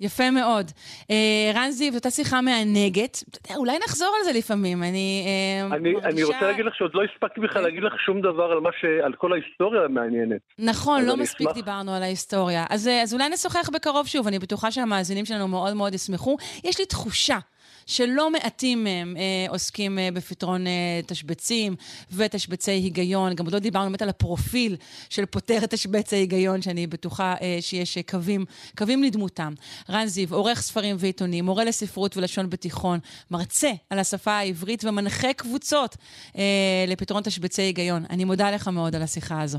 יפה מאוד. אה, רן זיו, אותה שיחה מהנגת. אתה יודע, אולי נחזור על זה לפעמים. אני אה, אני, מרגישה... אני רוצה להגיד לך שעוד לא הספקתי בכלל להגיד לך שום דבר על ש... על כל ההיסטוריה המעניינת. נכון, לא מספיק אשמח. דיברנו על ההיסטוריה. אז, אה, אז אולי נשוחח בקרוב שוב, אני בטוחה שהמאזינים שלנו מאוד מאוד ישמחו. יש לי תחושה שלא מעטים מהם אה, עוסקים אה, בפתרון אה, תשבצים ותשבצי היגיון. גם עוד לא דיברנו באמת על הפרופיל של פותר תשבץ ההיגיון, שאני בטוחה אה, שיש אה, קווים, קווים לדמותם. רן זיו, עורך ספרים ועיתונים, מורה לספרות ולשון בתיכון, מרצה על השפה העברית ומנחה קבוצות אה, לפתרון תשבצי היגיון. אני מודה לך מאוד על השיחה הזו.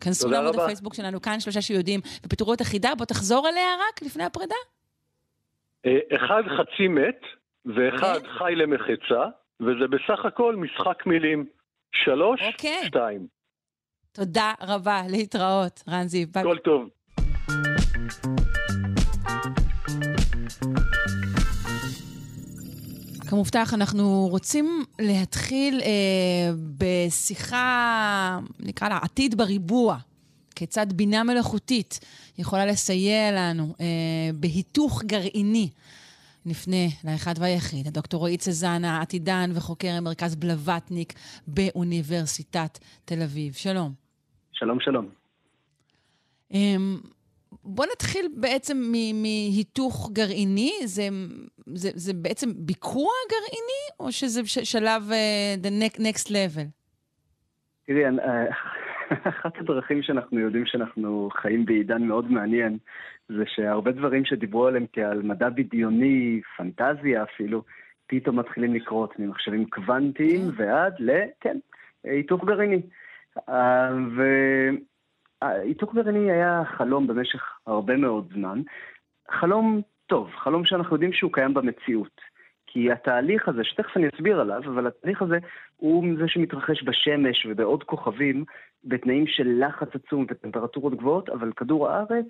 כנסו לעמוד. הפייסבוק שלנו, כאן שלושה שיודעים, ופתרו את החידה, בוא תחזור עליה רק לפני הפרידה. אה, אחד חצי מת ואחד כן. חי למחצה, וזה בסך הכל משחק מילים, שלוש, אוקיי. שתיים. תודה רבה, להתראות, רן זיו. הכל טוב. כמובטח, אנחנו רוצים להתחיל אה, בשיחה, נקרא לה עתיד בריבוע. כיצד בינה מלאכותית יכולה לסייע לנו אה, בהיתוך גרעיני. נפנה לאחד והיחיד, הדוקטור רועי צזנה, עתידן וחוקר מרכז בלווטניק באוניברסיטת תל אביב. שלום. שלום, שלום. אמ, בוא נתחיל בעצם מהיתוך גרעיני. זה, זה, זה בעצם ביקוע גרעיני, או שזה שלב uh, the next, level? תראי, אה, אחת הדרכים שאנחנו יודעים שאנחנו חיים בעידן מאוד מעניין, זה שהרבה דברים שדיברו עליהם כעל מדע בדיוני, פנטזיה אפילו, פתאום מתחילים לקרות ממחשבים קוונטיים ועד ל... כן, היתוך גרעיני. אה, והיתוך גרעיני היה חלום במשך הרבה מאוד זמן. חלום טוב, חלום שאנחנו יודעים שהוא קיים במציאות. כי התהליך הזה, שתכף אני אסביר עליו, אבל התהליך הזה הוא זה שמתרחש בשמש ובעוד כוכבים בתנאים של לחץ עצום וטמפרטורות גבוהות, אבל כדור הארץ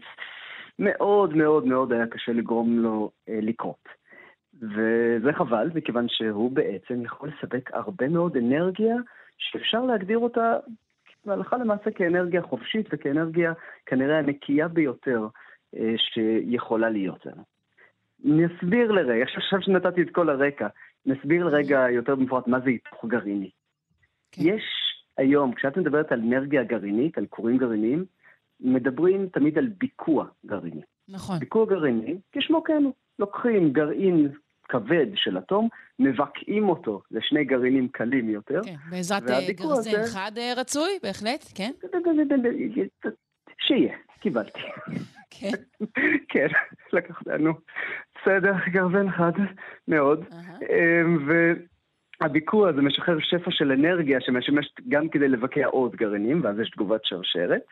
מאוד מאוד מאוד היה קשה לגרום לו אה, לקרות. וזה חבל, מכיוון שהוא בעצם יכול לספק הרבה מאוד אנרגיה שאפשר להגדיר אותה הלכה למעשה כאנרגיה חופשית וכאנרגיה כנראה הנקייה ביותר אה, שיכולה להיות לנו. נסביר לרגע, עכשיו שנתתי את כל הרקע, נסביר לרגע יותר במפורט מה זה היתוך גרעיני. כן. יש היום, כשאת מדברת על אנרגיה גרעינית, על כורים גרעיניים, מדברים תמיד על ביקוע גרעיני. נכון. ביקוע גרעיני, כשמו כן הוא. לוקחים גרעין כבד של אטום, מבקעים אותו לשני גרעינים קלים יותר. כן, בעזרת אה, גרזן הזה- חד אה, רצוי, בהחלט, כן. שיהיה, קיבלתי. כן. כן, לקח לנו. בסדר, גרזן חד מאוד. אמ, והביקוע הזה משחרר שפע של אנרגיה שמשמשת גם כדי לבקע עוד גרעינים, ואז יש תגובת שרשרת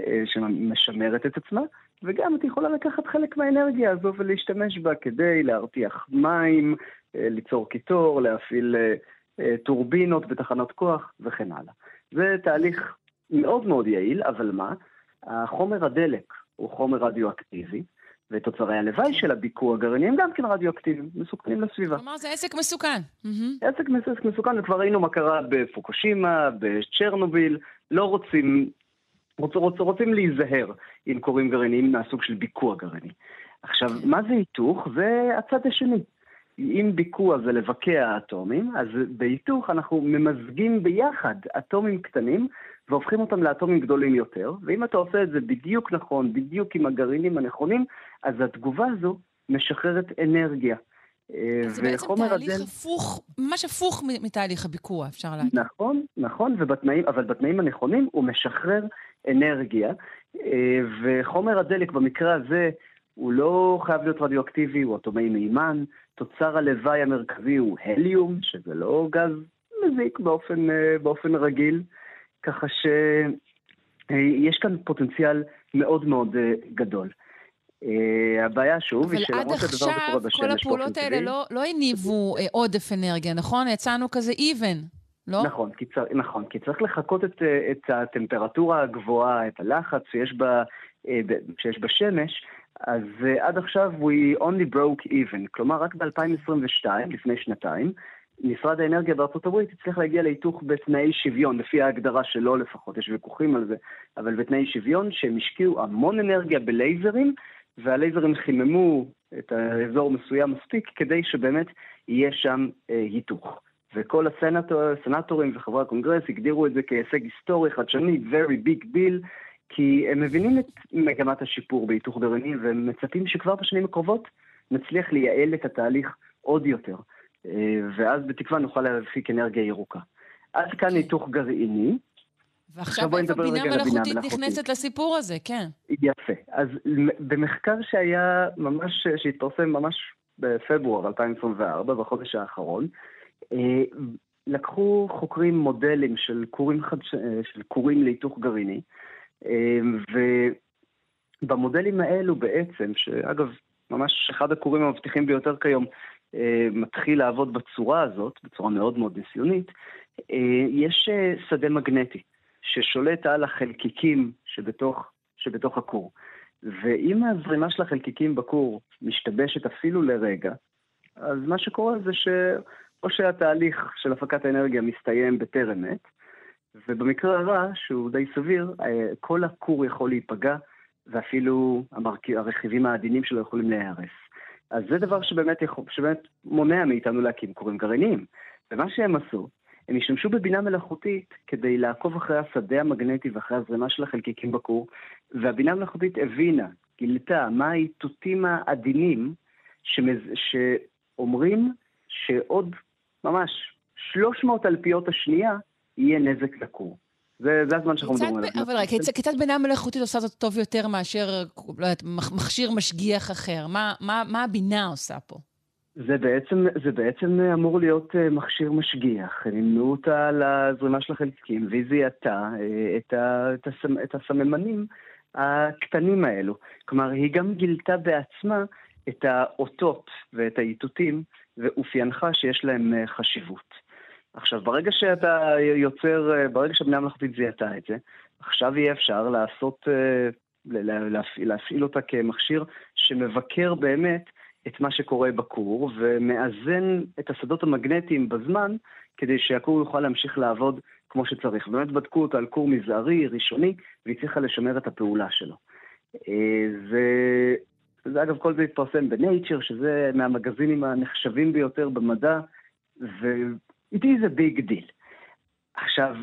אה, שמשמרת את עצמה, וגם את יכולה לקחת חלק מהאנרגיה הזו ולהשתמש בה כדי להרתיח מים, אה, ליצור קיטור, להפעיל אה, טורבינות בתחנות כוח וכן הלאה. זה תהליך מאוד מאוד יעיל, אבל מה? החומר הדלק הוא חומר רדיואקטיבי, ותוצרי הלוואי של הביקור הגרעיני הם גם כן רדיואקטיביים, מסוכנים לסביבה. כלומר, זה עסק מסוכן. עסק, עסק מסוכן, וכבר ראינו מה קרה בפוקושימה, בצ'רנוביל, לא רוצים, רוצ, רוצ, רוצים להיזהר עם קוראים גרעיניים מהסוג של ביקוע גרעיני. עכשיו, כן. מה זה היתוך? זה הצד השני. אם ביקוע זה לבקע אטומים, אז בהיתוך אנחנו ממזגים ביחד אטומים קטנים והופכים אותם לאטומים גדולים יותר, ואם אתה עושה את זה בדיוק נכון, בדיוק עם הגרעינים הנכונים, אז התגובה הזו משחררת אנרגיה. זה בעצם תהליך הדל... הפוך, ממש הפוך מתהליך הביקוע, אפשר להגיד. נכון, נכון, ובתנאים, אבל בתנאים הנכונים הוא משחרר אנרגיה, אה, וחומר הדלק במקרה הזה הוא לא חייב להיות רדיואקטיבי, הוא אטומי מימן, תוצר הלוואי המרכזי הוא הליום, שזה לא גז מזיק באופן, אה, באופן רגיל, ככה שיש כאן פוטנציאל מאוד מאוד אה, גדול. הבעיה שוב היא שלמרות שהדבר זה קורה בשמש אבל עד עכשיו כל הפעולות האלה לא, לא הניבו עודף אנרגיה, נכון? יצאנו כזה even, לא? נכון, כי, צר, נכון, כי צריך לחכות את, את הטמפרטורה הגבוהה, את הלחץ שיש, uh, שיש בשמש, אז uh, עד עכשיו we only broke even, כלומר רק ב-2022, לפני שנתיים, משרד האנרגיה בארצות הברית הצליח להגיע להיתוך בתנאי שוויון, לפי ההגדרה שלו לפחות, יש ויכוחים על זה, אבל בתנאי שוויון שהם השקיעו המון אנרגיה בלייזרים, והלייזרים חיממו את האזור מסוים מספיק כדי שבאמת יהיה שם אה, היתוך. וכל הסנטורים וחברי הקונגרס הגדירו את זה כהישג היסטורי, חדשני, very big deal, כי הם מבינים את מגמת השיפור בהיתוך גרעיני, והם מצפים שכבר בשנים הקרובות נצליח לייעל את התהליך עוד יותר. אה, ואז בתקווה נוכל להפיק אנרגיה ירוקה. עד כאן היתוך גרעיני. ועכשיו איפה בינה מלאכותית נכנסת לסיפור הזה, כן. יפה. אז במחקר שהיה ממש, שהתפרסם ממש בפברואר 2024, בחודש האחרון, אה, לקחו חוקרים מודלים של כורים, חדש... אה, של כורים להיתוך גרעיני, ובמודלים האלו בעצם, שאגב, ממש אחד הכורים המבטיחים ביותר כיום, אה, מתחיל לעבוד בצורה הזאת, בצורה מאוד מאוד ניסיונית, אה, יש אה, שדה מגנטי ששולט על החלקיקים שבתוך, שבתוך הכור. ואם הזרימה של החלקיקים בכור משתבשת אפילו לרגע, אז מה שקורה זה שאו שהתהליך של הפקת האנרגיה מסתיים בטרם עת, ובמקרה הרע, שהוא די סביר, כל הכור יכול להיפגע, ואפילו הרכיבים העדינים שלו יכולים להיהרס. אז זה דבר שבאמת, יכול, שבאמת מונע מאיתנו להקים כורים גרעיניים. ומה שהם עשו, הם השתמשו בבינה מלאכותית כדי לעקוב אחרי השדה המגנטי ואחרי הזרימה של החלקיקים בכור, והבינה המלאכותית הבינה, גילתה, מה האיתותים העדינים שמז... שאומרים שעוד ממש 300 אלפיות השנייה יהיה נזק לכור. זה, זה הזמן שאנחנו מדברים עליו. אבל רגע, כיצד בינה מלאכותית עושה זאת טוב יותר מאשר, לא יודעת, מכשיר משגיח אחר? מה, מה, מה הבינה עושה פה? זה בעצם, זה בעצם אמור להיות אה, מכשיר משגיח. ימנעו אותה לזרימה של החלקיקים, והיא זיהתה אה, את, את, את הסממנים הקטנים האלו. כלומר, היא גם גילתה בעצמה את האותות ואת האיתותים, ואופיינך שיש להם אה, חשיבות. עכשיו, ברגע שאתה יוצר, ברגע שהבינה המלאכותית זיהתה את זה, עכשיו יהיה אפשר לעשות, אה, להפעיל, להפעיל אותה כמכשיר שמבקר באמת את מה שקורה בכור, ומאזן את השדות המגנטיים בזמן, כדי שהכור יוכל להמשיך לעבוד כמו שצריך. באמת בדקו אותה על כור מזערי, ראשוני, והיא צריכה לשמר את הפעולה שלו. אה, זה, זה אגב, כל זה התפרסם בנייצ'ר, שזה מהמגזינים הנחשבים ביותר במדע, ו... it is a big deal. עכשיו,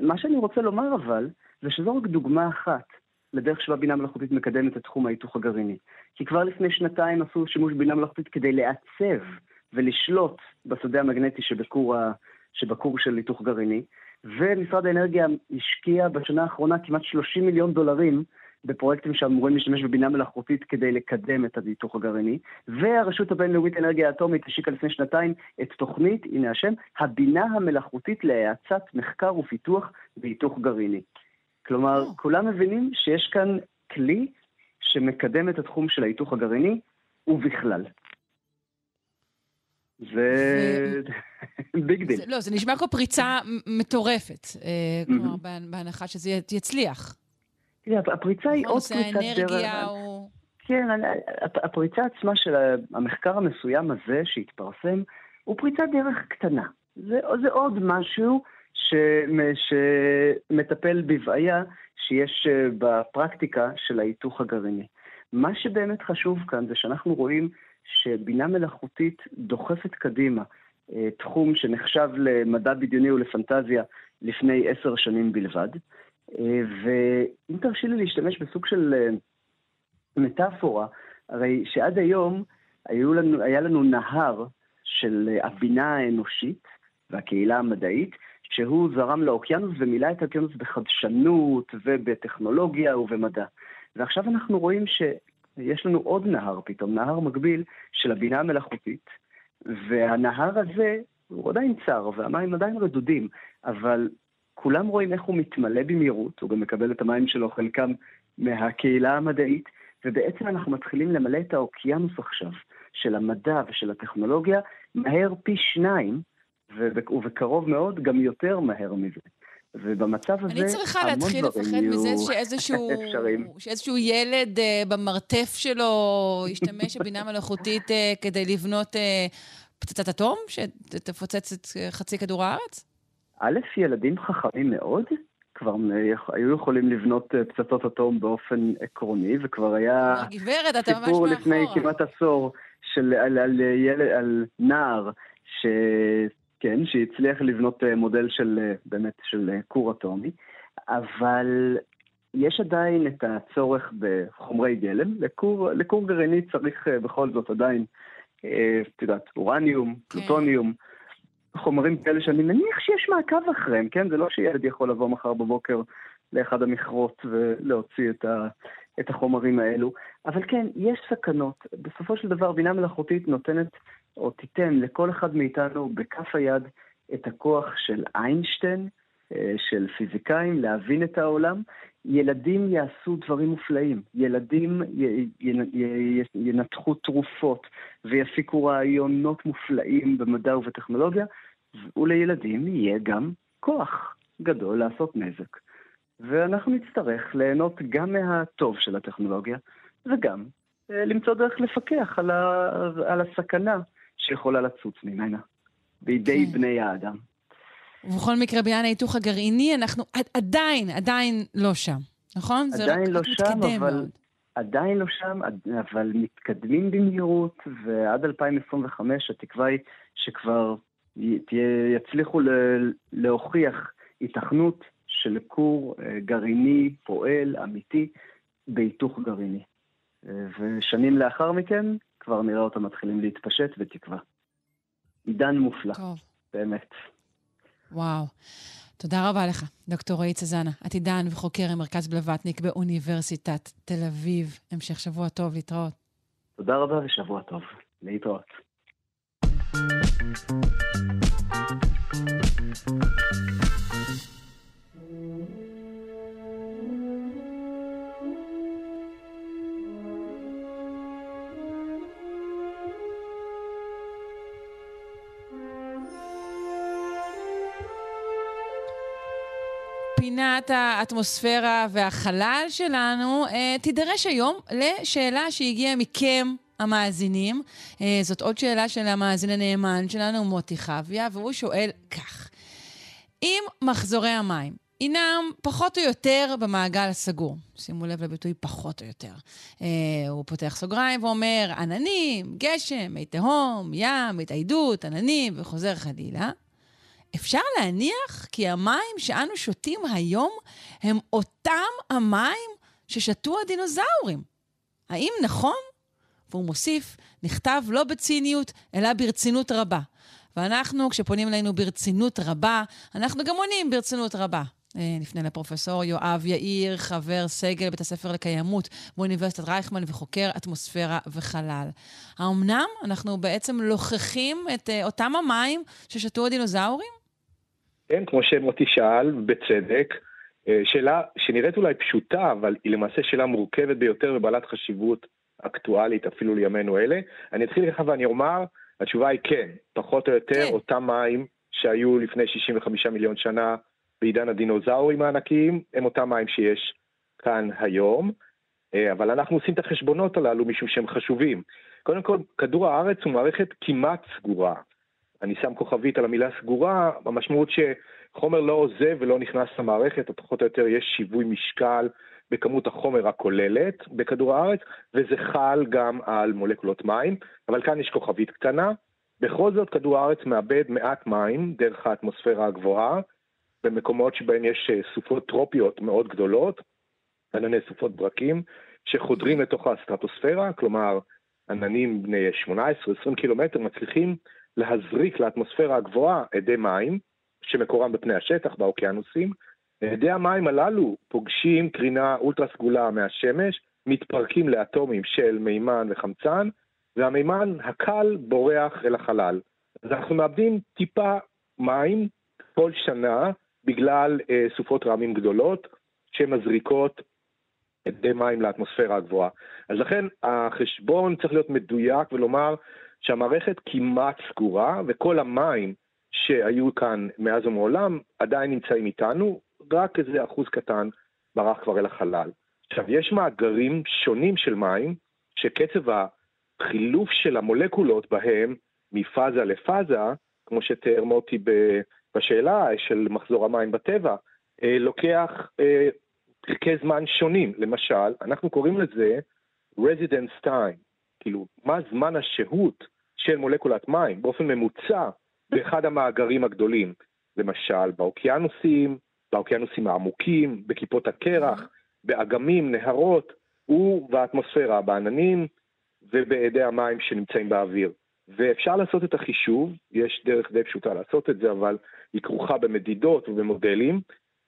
מה שאני רוצה לומר אבל, זה שזו רק דוגמה אחת לדרך שבה בינה מלאכותית מקדמת את תחום ההיתוך הגרעיני. כי כבר לפני שנתיים עשו שימוש בבינה מלאכותית כדי לעצב ולשלוט בשדה המגנטי שבקור, ה... שבקור של היתוך גרעיני, ומשרד האנרגיה השקיע בשנה האחרונה כמעט 30 מיליון דולרים בפרויקטים שאמורים להשתמש בבינה מלאכותית כדי לקדם את הניתוח הגרעיני, והרשות הבינלאומית לאנרגיה אטומית השיקה לפני שנתיים את תוכנית, הנה השם, הבינה המלאכותית להאצת מחקר ופיתוח בהיתוך גרעיני. כלומר, oh. כולם מבינים שיש כאן כלי שמקדם את התחום של ההיתוך הגרעיני, ובכלל. זה big deal. לא, זה נשמע כמו פריצה מטורפת, אה, כלומר, בהנחה שזה יצליח. תראה, הפריצה היא נכון, עוד פריצת דרך. האנרגיה הוא... כן, הפריצה עצמה של המחקר המסוים הזה שהתפרסם, הוא פריצת דרך קטנה. זה, זה עוד משהו שמ- שמטפל בבעיה שיש אה, בפרקטיקה של ההיתוך הגרעיני. מה שבאמת חשוב כאן זה שאנחנו רואים שבינה מלאכותית דוחפת קדימה אה, תחום שנחשב למדע בדיוני ולפנטזיה לפני עשר שנים בלבד. אה, ואם תרשי לי להשתמש בסוג של אה, מטאפורה, הרי שעד היום היו לנו, היה לנו נהר של אה, הבינה האנושית והקהילה המדעית, שהוא זרם לאוקיינוס ומילא את האוקיינוס בחדשנות ובטכנולוגיה ובמדע. ועכשיו אנחנו רואים שיש לנו עוד נהר פתאום, נהר מקביל של הבינה המלאכותית, והנהר הזה הוא עדיין צר והמים עדיין רדודים, אבל כולם רואים איך הוא מתמלא במהירות, הוא גם מקבל את המים שלו, חלקם מהקהילה המדעית, ובעצם אנחנו מתחילים למלא את האוקיינוס עכשיו, של המדע ושל הטכנולוגיה, מהר פי שניים, וב- ובקרוב מאוד גם יותר מהר מזה. ובמצב הזה, אני צריכה להתחיל לפחד מזה שאיזשהו. שאיזשהו ילד אה, במרתף שלו ישתמש בבינה מלאכותית אה, כדי לבנות אה, פצצת אטום שתפוצץ את אה, חצי כדור הארץ? א', ילדים חכמים מאוד, כבר אה, היו יכולים לבנות אה, פצצות אטום באופן עקרוני, וכבר היה גברת, אתה ממש סיפור לפני מאחורה. כמעט עשור של, על, על, ילד, על נער, ש... כן, שהצליח לבנות אה, מודל של, אה, באמת, של אה, כור אטומי, אבל יש עדיין את הצורך בחומרי גלם. לכור, לכור גרעיני צריך אה, בכל זאת עדיין, אה, את יודעת, אורניום, כן. חומרים כאלה שאני מניח שיש מעקב אחריהם, כן? זה לא שילד יכול לבוא מחר בבוקר לאחד המכרות ולהוציא את, ה, את החומרים האלו. אבל כן, יש סכנות. בסופו של דבר, בינה מלאכותית נותנת, או תיתן לכל אחד מאיתנו בכף היד את הכוח של איינשטיין, של פיזיקאים, להבין את העולם. ילדים יעשו דברים מופלאים. ילדים י- י- י- ינתחו תרופות ויפיקו רעיונות מופלאים במדע ובטכנולוגיה, ולילדים יהיה גם כוח גדול לעשות נזק. ואנחנו נצטרך ליהנות גם מהטוב של הטכנולוגיה, וגם אה, למצוא דרך לפקח על, ה... על הסכנה שיכולה לצוץ ממנה בידי כן. בני האדם. ובכל מקרה, בעניין ההיתוך הגרעיני, אנחנו עד- עדיין, עדיין לא שם, נכון? זה עדיין לא שם, אבל- מאוד. עדיין לא שם, אבל מתקדמים במהירות, ועד 2025 התקווה היא שכבר תהיה, יצליחו להוכיח היתכנות של כור אה, גרעיני פועל, אמיתי, בהיתוך גרעיני. אה, ושנים לאחר מכן כבר נראה אותם מתחילים להתפשט בתקווה. עידן מופלא, טוב, באמת. וואו. תודה רבה לך, דוקטור רועי צזנה, עתידן וחוקר ממרכז בלווטניק באוניברסיטת תל אביב. המשך שבוע טוב, להתראות. תודה רבה ושבוע טוב. להתראות. פינת האטמוספירה והחלל שלנו אה, תידרש היום לשאלה שהגיעה מכם, המאזינים. אה, זאת עוד שאלה של המאזין הנאמן שלנו, מוטי חביה, והוא שואל כך: אם מחזורי המים הינם פחות או יותר במעגל הסגור, שימו לב לביטוי פחות או יותר, אה, הוא פותח סוגריים ואומר עננים, גשם, מי תהום, ים, התאיידות, עננים, וחוזר חלילה. אפשר להניח כי המים שאנו שותים היום הם אותם המים ששתו הדינוזאורים. האם נכון? והוא מוסיף, נכתב לא בציניות, אלא ברצינות רבה. ואנחנו, כשפונים אלינו ברצינות רבה, אנחנו גם עונים ברצינות רבה. אה, נפנה לפרופסור יואב יאיר, חבר סגל בית הספר לקיימות באוניברסיטת רייכמן וחוקר אטמוספירה וחלל. האמנם אנחנו בעצם לוכחים את אה, אותם המים ששתו הדינוזאורים? כן, כמו שמוטי שאל, בצדק. אה, שאלה שנראית אולי פשוטה, אבל היא למעשה שאלה מורכבת ביותר ובעלת חשיבות אקטואלית אפילו לימינו אלה. אני אתחיל ככה ואני אומר, התשובה היא כן, פחות או יותר כן. אותם מים שהיו לפני 65 מיליון שנה בעידן הדינוזאורים הענקיים, הם אותם מים שיש כאן היום, אה, אבל אנחנו עושים את החשבונות הללו משום שהם חשובים. קודם כל, כדור הארץ הוא מערכת כמעט סגורה. אני שם כוכבית על המילה סגורה, המשמעות שחומר לא עוזב ולא נכנס למערכת, או פחות או יותר יש שיווי משקל בכמות החומר הכוללת בכדור הארץ, וזה חל גם על מולקולות מים, אבל כאן יש כוכבית קטנה. בכל זאת, כדור הארץ מאבד מעט מים דרך האטמוספירה הגבוהה, במקומות שבהם יש אה, סופות טרופיות מאוד גדולות, ענני סופות ברקים, שחודרים לתוך הסטרטוספירה, כלומר, עננים בני 18-20 קילומטר מצליחים להזריק לאטמוספירה הגבוהה אדי מים, שמקורם בפני השטח, באוקיינוסים. אדי המים הללו פוגשים קרינה אולטרה סגולה מהשמש, מתפרקים לאטומים של מימן וחמצן, והמימן הקל בורח אל החלל. אז אנחנו מאבדים טיפה מים כל שנה בגלל אה, סופות רעמים גדולות שמזריקות אדי מים לאטמוספירה הגבוהה. אז לכן החשבון צריך להיות מדויק ולומר שהמערכת כמעט סגורה, וכל המים שהיו כאן מאז ומעולם עדיין נמצאים איתנו, רק איזה אחוז קטן ברח כבר אל החלל. עכשיו, יש מאגרים שונים של מים, שקצב החילוף של המולקולות בהם מפאזה לפאזה, כמו שתיאר מוטי בשאלה של מחזור המים בטבע, אה, לוקח אה, פרקי זמן שונים. למשל, אנחנו קוראים לזה residence time, כאילו, מה זמן השהות של מולקולת מים באופן ממוצע באחד המאגרים הגדולים. למשל, באוקיינוסים, באוקיינוסים העמוקים, בכיפות הקרח, באגמים, נהרות, ובאטמוספירה, בעננים ובאדי המים שנמצאים באוויר. ואפשר לעשות את החישוב, יש דרך די פשוטה לעשות את זה, אבל היא כרוכה במדידות ובמודלים,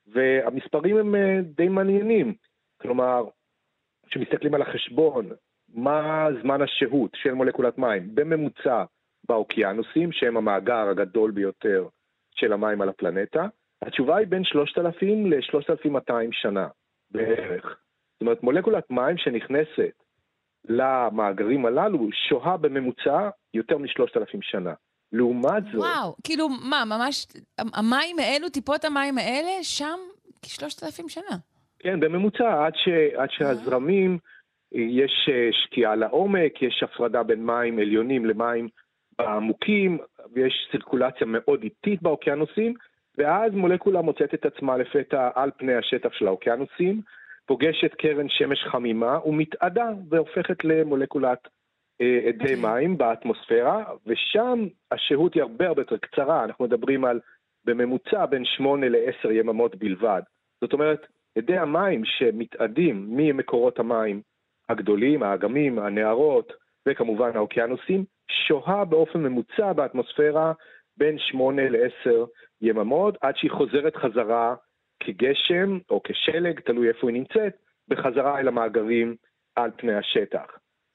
והמספרים הם אה, די מעניינים. כלומר, כשמסתכלים על החשבון, מה זמן השהות של מולקולת מים בממוצע באוקיינוסים, שהם המאגר הגדול ביותר של המים על הפלנטה, התשובה היא בין 3,000 ל-3,200 שנה בערך. זאת אומרת, מולקולת מים שנכנסת למאגרים הללו שוהה בממוצע יותר מ-3,000 שנה. לעומת זאת... וואו, כאילו, מה, ממש, המים האלו, טיפות המים האלה, שם כ-3,000 שנה. כן, בממוצע, עד, ש, עד שהזרמים, יש אה, שקיעה לעומק, יש הפרדה בין מים עליונים למים עמוקים, ויש סירקולציה מאוד איטית באוקיינוסים, ואז מולקולה מוצאת את עצמה לפתע על פני השטח של האוקיינוסים, פוגשת קרן שמש חמימה ומתאדה והופכת למולקולת אה, אדי okay. אוקיי. מים באטמוספירה, ושם השהות היא הרבה הרבה יותר קצרה, אנחנו מדברים על בממוצע בין 8 ל-10 יממות בלבד. זאת אומרת, אדי המים שמתאדים ממקורות המים הגדולים, האגמים, הנהרות וכמובן האוקיינוסים, שוהה באופן ממוצע באטמוספירה בין 8 ל-10 יממות, עד שהיא חוזרת חזרה כגשם או כשלג, תלוי איפה היא נמצאת, בחזרה אל המאגרים על פני השטח.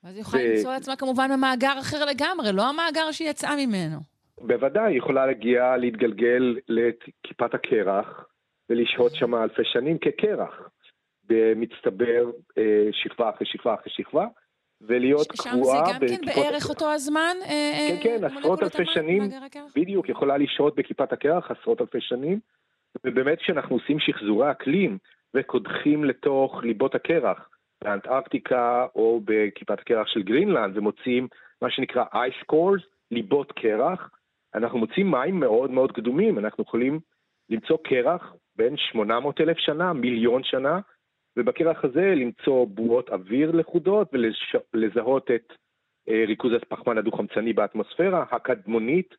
אז היא יכולה ו... למצוא לעצמה כמובן במאגר אחר לגמרי, לא המאגר שהיא יצאה ממנו. בוודאי, היא יכולה להגיע, להתגלגל לכיפת הקרח ולשהות שם אלפי שנים כקרח, במצטבר אה, שכבה אחרי שכבה אחרי שכבה, ולהיות קבועה... שם זה גם כן בערך אותו הזמן? אה, אה, כן, כן, עשרות אלפי שנים, בדיוק, יכולה לשהות בכיפת הקרח עשרות אלפי שנים, ובאמת כשאנחנו עושים שחזורי אקלים וקודחים לתוך ליבות הקרח, באנטארקטיקה או בכיפת הקרח של גרינלנד ומוצאים מה שנקרא ice cores, ליבות קרח, אנחנו מוצאים מים מאוד מאוד קדומים, אנחנו יכולים למצוא קרח בין 800 אלף שנה, מיליון שנה, ובקרח הזה למצוא בועות אוויר לכודות ולזהות את אה, ריכוז הפחמן הדו-חמצני באטמוספירה הקדמונית,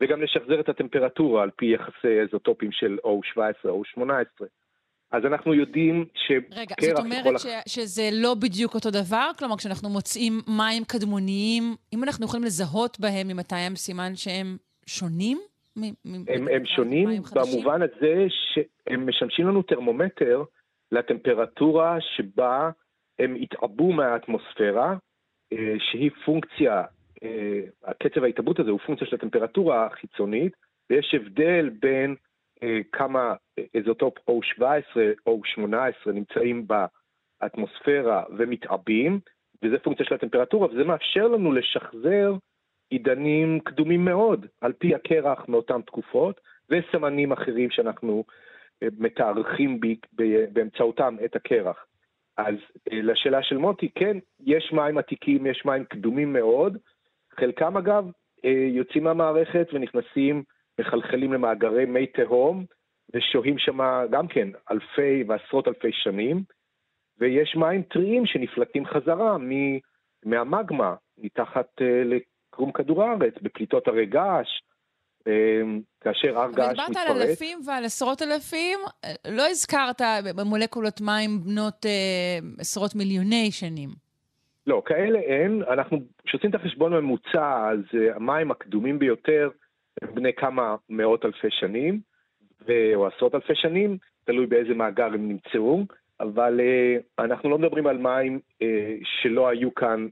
וגם לשחזר את הטמפרטורה על פי יחסי איזוטופים של O17 או O18. אז אנחנו יודעים שקרח רגע, זאת אומרת. ש, שזה לא בדיוק אותו דבר? כלומר, כשאנחנו מוצאים מים קדמוניים, אם אנחנו יכולים לזהות בהם ממתי הם סימן שהם שונים? הם, הם שונים במובן הזה שהם משמשים לנו טרמומטר לטמפרטורה שבה הם התעבו מהאטמוספירה, אה, שהיא פונקציה, אה, קצב ההתעבות הזה הוא פונקציה של הטמפרטורה החיצונית, ויש הבדל בין אה, כמה איזוטופ O17 או 18 נמצאים באטמוספירה ומתעבים, וזה פונקציה של הטמפרטורה, וזה מאפשר לנו לשחזר עידנים קדומים מאוד, על פי הקרח מאותן תקופות, וסמנים אחרים שאנחנו אה, מתארחים באמצעותם את הקרח. אז אה, לשאלה של מוטי, כן, יש מים עתיקים, יש מים קדומים מאוד, חלקם אגב אה, יוצאים מהמערכת ונכנסים, מחלחלים למאגרי מי תהום, ושוהים שם גם כן אלפי ועשרות אלפי שנים, ויש מים טריים שנפלטים חזרה מהמגמה, מתחת לקרום כדור הארץ, בפליטות הרי געש, כאשר הר געש מתפרץ. דיברת על אלפים ועל עשרות אלפים, לא הזכרת במולקולות מים בנות אה, עשרות מיליוני שנים. לא, כאלה אין. אנחנו, כשעושים את החשבון הממוצע, אז uh, המים הקדומים ביותר הם בני כמה מאות אלפי שנים. או עשרות אלפי שנים, תלוי באיזה מאגר הם נמצאו, אבל uh, אנחנו לא מדברים על מים שלא היו כאן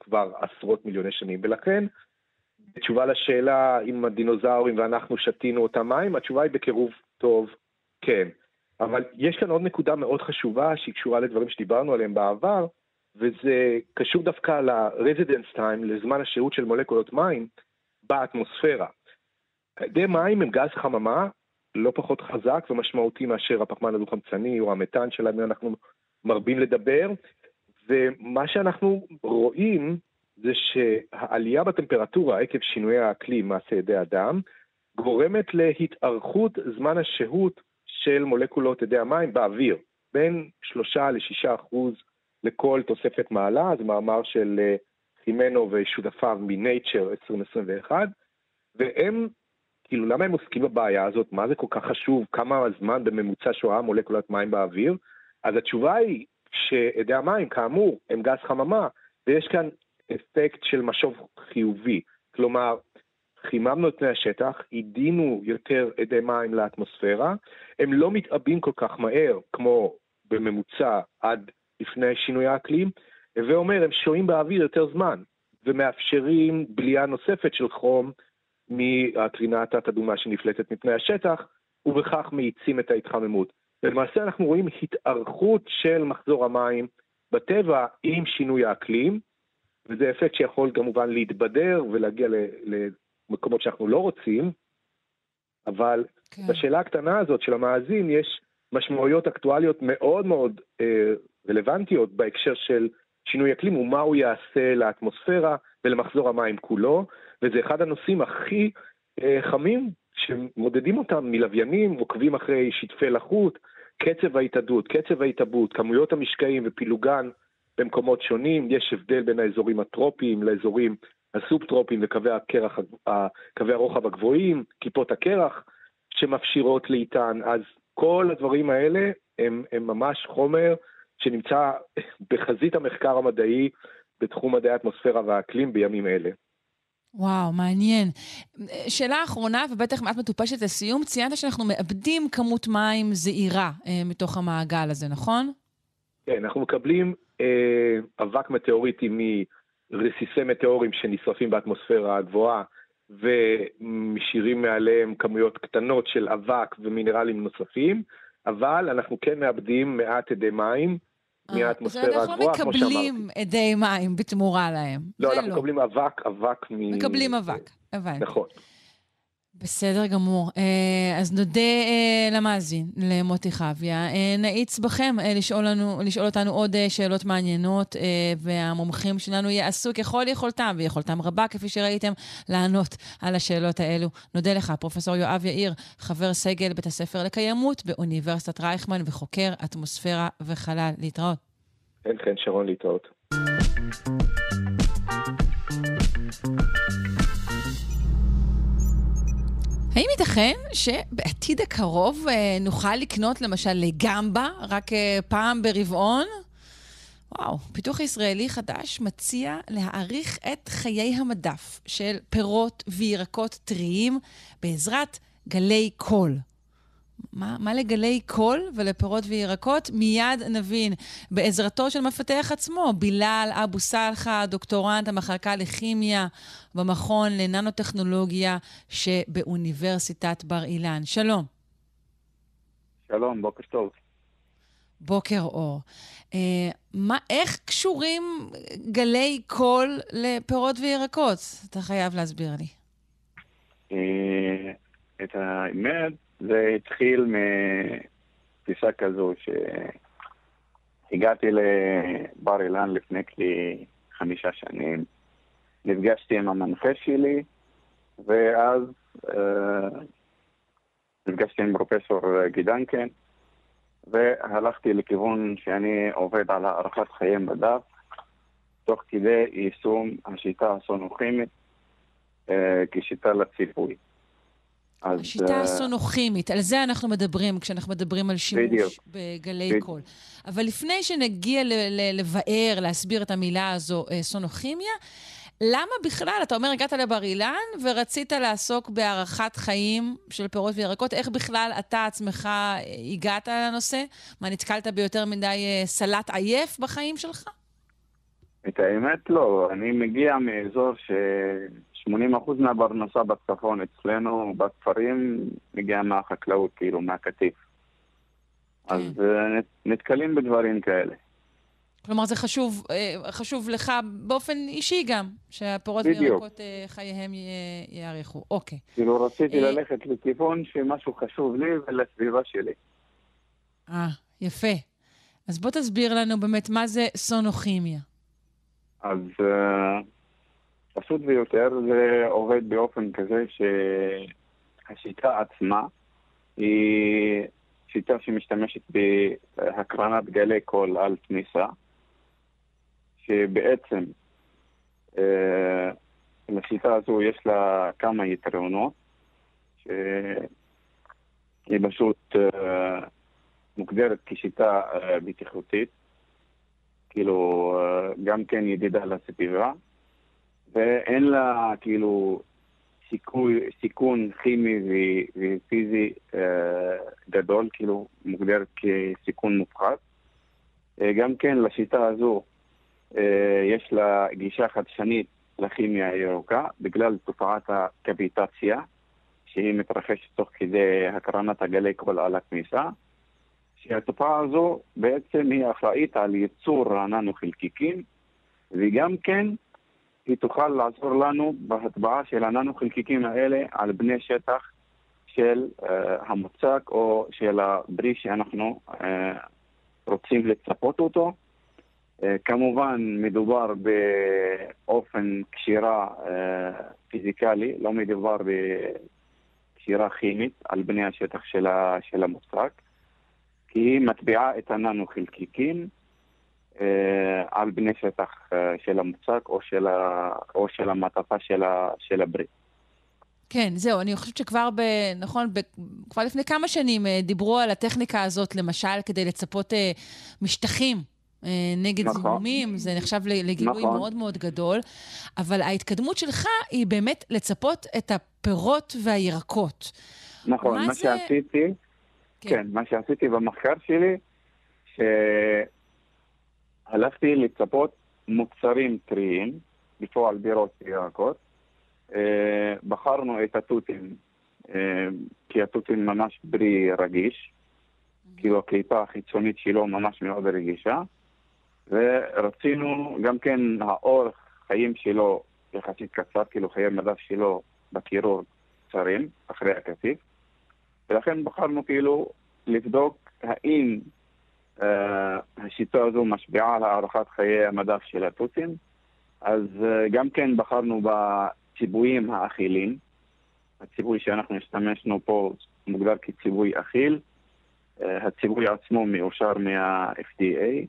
כבר עשרות מיליוני שנים, ולכן בתשובה לשאלה אם הדינוזאורים ואנחנו שתינו אותם מים, התשובה היא בקירוב טוב, כן. אבל יש כאן עוד נקודה מאוד חשובה שהיא קשורה לדברים שדיברנו עליהם בעבר, וזה קשור דווקא ל-residence time, לזמן השהות של מולקולות מים באטמוספירה. אדי מים הם גז חממה לא פחות חזק ומשמעותי מאשר הפחמן הדו-חמצני או המתאן שלהם אנחנו מרבים לדבר, ומה שאנחנו רואים זה שהעלייה בטמפרטורה עקב שינויי האקלים מעשה ידי אדם, גורמת להתארכות זמן השהות של מולקולות אדי המים באוויר, בין 3 ל-6 אחוז לכל תוספת מעלה, זה מאמר של אה, חימנו ושותפיו מ-Nature 2021, והם, כאילו, למה הם עוסקים בבעיה הזאת? מה זה כל כך חשוב? כמה זמן בממוצע שואה מולקולת מים באוויר? אז התשובה היא שאדי המים, כאמור, הם גז חממה, ויש כאן אפקט של משוב חיובי. כלומר, חיממנו את פני השטח, עידינו יותר אדי מים לאטמוספירה, הם לא מתעבים כל כך מהר כמו בממוצע עד לפני שינוי האקלים, הווה אומר, הם שוהים באוויר יותר זמן, ומאפשרים בליעה נוספת של חום מהקרינה התת-אדומה שנפלטת מפני השטח, ובכך מאיצים את ההתחממות. ולמעשה אנחנו רואים התארכות של מחזור המים בטבע עם שינוי האקלים, וזה אפקט שיכול כמובן להתבדר ולהגיע למקומות שאנחנו לא רוצים, אבל כן. בשאלה הקטנה הזאת של המאזין יש משמעויות אקטואליות מאוד מאוד אה, רלוונטיות בהקשר של שינוי אקלים ומה הוא יעשה לאטמוספירה ולמחזור המים כולו, וזה אחד הנושאים הכי אה, חמים שמודדים אותם מלוויינים, עוקבים אחרי שטפי לחות, קצב ההתאדות, קצב ההתאבות, כמויות המשקעים ופילוגן במקומות שונים, יש הבדל בין האזורים הטרופיים לאזורים הסובטרופיים וקווי הקרח, קווי הרוחב הגבוהים, כיפות הקרח שמפשירות לאיתן, אז כל הדברים האלה הם, הם ממש חומר שנמצא בחזית המחקר המדעי בתחום מדעי האטמוספירה והאקלים בימים אלה. וואו, מעניין. שאלה אחרונה, ובטח מעט מטופשת לסיום, ציינת שאנחנו מאבדים כמות מים זעירה אה, מתוך המעגל הזה, נכון? כן, אנחנו מקבלים אבק מטאוריטי מרסיסי מטאורים שנשרפים באטמוספירה הגבוהה ומשאירים מעליהם כמויות קטנות של אבק ומינרלים נוספים, אבל אנחנו כן מאבדים מעט אדי מים אה, מהאטמוספירה הגבוהה, כמו שאמרתי. אז אנחנו לא מקבלים אדי מים בתמורה להם. לא, אנחנו לא. מקבלים אבק, אבק מ... מקבלים אבק, הבנתי. נכון. בסדר גמור. אה, אז נודה אה, למאזין, למוטי חביה. אה, נאיץ בכם לשאול, לנו, לשאול אותנו עוד שאלות מעניינות, והמומחים שלנו יעשו ככל יכולתם, ויכולתם רבה, כפי שראיתם, לענות על השאלות האלו. נודה לך, פרופ' יואב יאיר, חבר סגל בית הספר לקיימות באוניברסיטת רייכמן וחוקר אטמוספירה וחלל. להתראות. כן, כן, שרון, להתראות. האם ייתכן שבעתיד הקרוב אה, נוכל לקנות למשל לגמבה רק אה, פעם ברבעון? וואו, פיתוח ישראלי חדש מציע להאריך את חיי המדף של פירות וירקות טריים בעזרת גלי קול. מה, מה לגלי קול ולפירות וירקות? מיד נבין. בעזרתו של מפתח עצמו, בילאל אבו סלחה, דוקטורנט המחלקה לכימיה במכון לננו-טכנולוגיה שבאוניברסיטת בר אילן. שלום. שלום, בוקר טוב. בוקר אור. אה, מה, איך קשורים גלי קול לפירות וירקות? אתה חייב להסביר לי. אה, את האמת, זה התחיל מתפיסה כזו הגעתי לבר אילן לפני כחמישה שנים, נפגשתי עם המנחה שלי, ואז אה, נפגשתי עם פרופסור גידנקן, והלכתי לכיוון שאני עובד על הערכת חיים בדף, תוך כדי יישום השיטה הסונוכימית אה, כשיטה לציפוי. אז, השיטה uh, הסונוכימית, על זה אנחנו מדברים כשאנחנו מדברים על שימוש בדיוק. בגלי בדיוק. קול. אבל לפני שנגיע לבאר, להסביר את המילה הזו, אה, סונוכימיה, למה בכלל, אתה אומר, הגעת לבר אילן ורצית לעסוק בהארכת חיים של פירות וירקות, איך בכלל אתה עצמך אה, הגעת לנושא? מה, נתקלת ביותר מדי סלט עייף בחיים שלך? את האמת לא, אני מגיע מאזור ש... 80% מהפרנסה בצפון אצלנו, בכפרים, מגיע מהחקלאות, כאילו, מהקטיף. כן. אז uh, נתקלים בדברים כאלה. כלומר, זה חשוב, uh, חשוב לך באופן אישי גם, שהפירות וירקות uh, חייהם יאריכו. אוקיי. כאילו, רציתי ללכת לכיוון שמשהו חשוב לי ולסביבה שלי. אה, יפה. אז בוא תסביר לנו באמת מה זה סונוכימיה. אז... Uh, פשוט ביותר זה עובד באופן כזה שהשיטה עצמה היא שיטה שמשתמשת בהקרנת גלי קול על תמיסה, שבעצם אה, לשיטה הזו יש לה כמה יתרונות, שהיא פשוט אה, מוגדרת כשיטה אה, בטיחותית, כאילו גם כן ידידה לסביבה. ואין לה כאילו סיכוי, סיכון כימי ופיזי אה, גדול, כאילו מוגדר כסיכון מופחת. אה, גם כן לשיטה הזו אה, יש לה גישה חדשנית לכימיה הירוקה בגלל תופעת הקפיטציה שהיא מתרחשת תוך כדי הקרנת הגלי קול על הכניסה. שהתופעה הזו בעצם היא אחראית על ייצור הננו חלקיקים וגם כן היא תוכל לעזור לנו בהטבעה של הננו חלקיקים האלה על בני שטח של uh, המוצק או של הברי שאנחנו uh, רוצים לצפות אותו. Uh, כמובן מדובר באופן קשירה uh, פיזיקלי, לא מדובר בקשירה כימית על בני השטח של, ה, של המוצק, כי היא מטביעה את הננו חלקיקים אה, על בני שטח אה, של המוצק או של, ה, או של המעטפה של, ה, של הברית. כן, זהו, אני חושבת שכבר ב... נכון, ב, כבר לפני כמה שנים אה, דיברו על הטכניקה הזאת, למשל, כדי לצפות אה, משטחים אה, נגד נכון. זיהומים, זה נחשב לגילוי נכון. מאוד מאוד גדול, אבל ההתקדמות שלך היא באמת לצפות את הפירות והירקות. נכון, מה, מה זה... שעשיתי, כן. כן, מה שעשיתי במחקר שלי, ש... הלכתי לצפות מוצרים טריים, בפועל בירות וירקות. אה, בחרנו את התותים, אה, כי התותים ממש ברי רגיש, כאילו הקליפה החיצונית שלו ממש מאוד רגישה, ורצינו גם כן האורך חיים שלו יחסית קצר, כאילו חיי מדף שלו בקירור קצרים, אחרי הקטיף, ולכן בחרנו כאילו לבדוק האם השיטה הזו משפיעה על הארכת חיי המדף של התותים. אז uh, גם כן בחרנו בציוויים האכילים. הציווי שאנחנו השתמשנו פה מוגדר כציווי אכיל. Uh, הציווי עצמו מאושר מה-FDA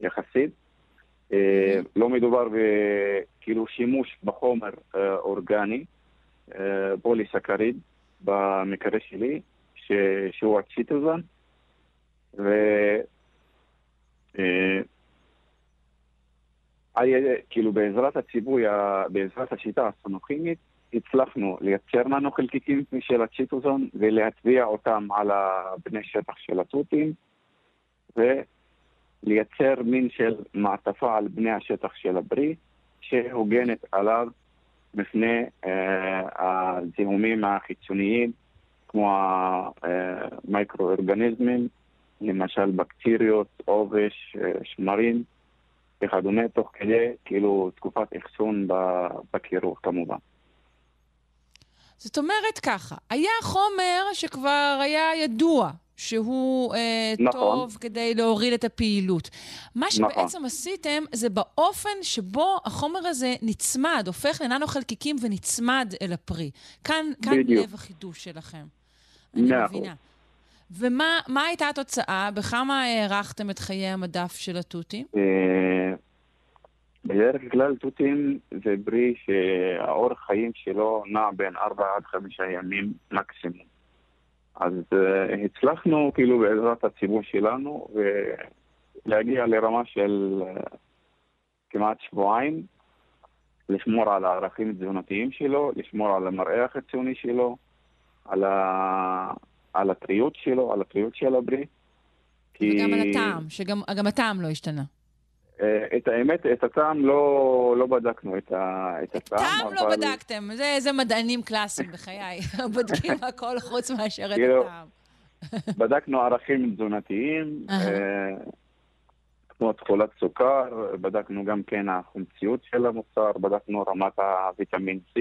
יחסית. לא מדובר בכאילו שימוש בחומר אורגני, פוליסקריד במקרה שלי. שהוא הצ'יטוזן. ו... אה, כאילו בעזרת הציווי, בעזרת השיטה הסונוכימית, הצלחנו לייצר ננו חלקיקים של הצ'יטוזון ולהטביע אותם על בני שטח של התותים ולייצר מין של מעטפה על בני השטח של הברי שהוגנת עליו מפני אה, הזיהומים החיצוניים כמו המיקרואורגניזמים למשל בקטריות, עובש, אה, שמרים וכדומה, תוך כדי כאילו תקופת אחסון בקירור כמובן. זאת אומרת ככה, היה חומר שכבר היה ידוע שהוא אה, נכון. טוב כדי להוריד את הפעילות. מה נכון. שבעצם עשיתם זה באופן שבו החומר הזה נצמד, הופך לננו חלקיקים ונצמד אל הפרי. כאן, כאן. לב החידוש שלכם. אני אחוז. מבינה. ומה מה הייתה התוצאה? בכמה הארכתם את חיי המדף של התותים? אה, בדרך כלל תותים זה פרי שהאורך חיים שלו נע בין 4 עד 5 ימים מקסימום. אז אה, הצלחנו כאילו בעזרת הציבור שלנו להגיע לרמה של אה, כמעט שבועיים, לשמור על הערכים התזונתיים שלו, לשמור על המראה החיצוני שלו, על, ה... על הטריות שלו, על הטריות של הפרי. כי- וגם על הטעם, שגם גם הטעם לא השתנה. אה, את האמת, את הטעם לא, לא בדקנו, את, ה, את הטעם, טעם לא בדקתם, זה איזה מדענים קלאסיים בחיי. בודקים הכל חוץ מאשר את כאילו, הטעם. בדקנו ערכים תזונתיים. אה, כמו תכולת סוכר, בדקנו גם כן החומציות של המוצר, בדקנו רמת הוויטמין C,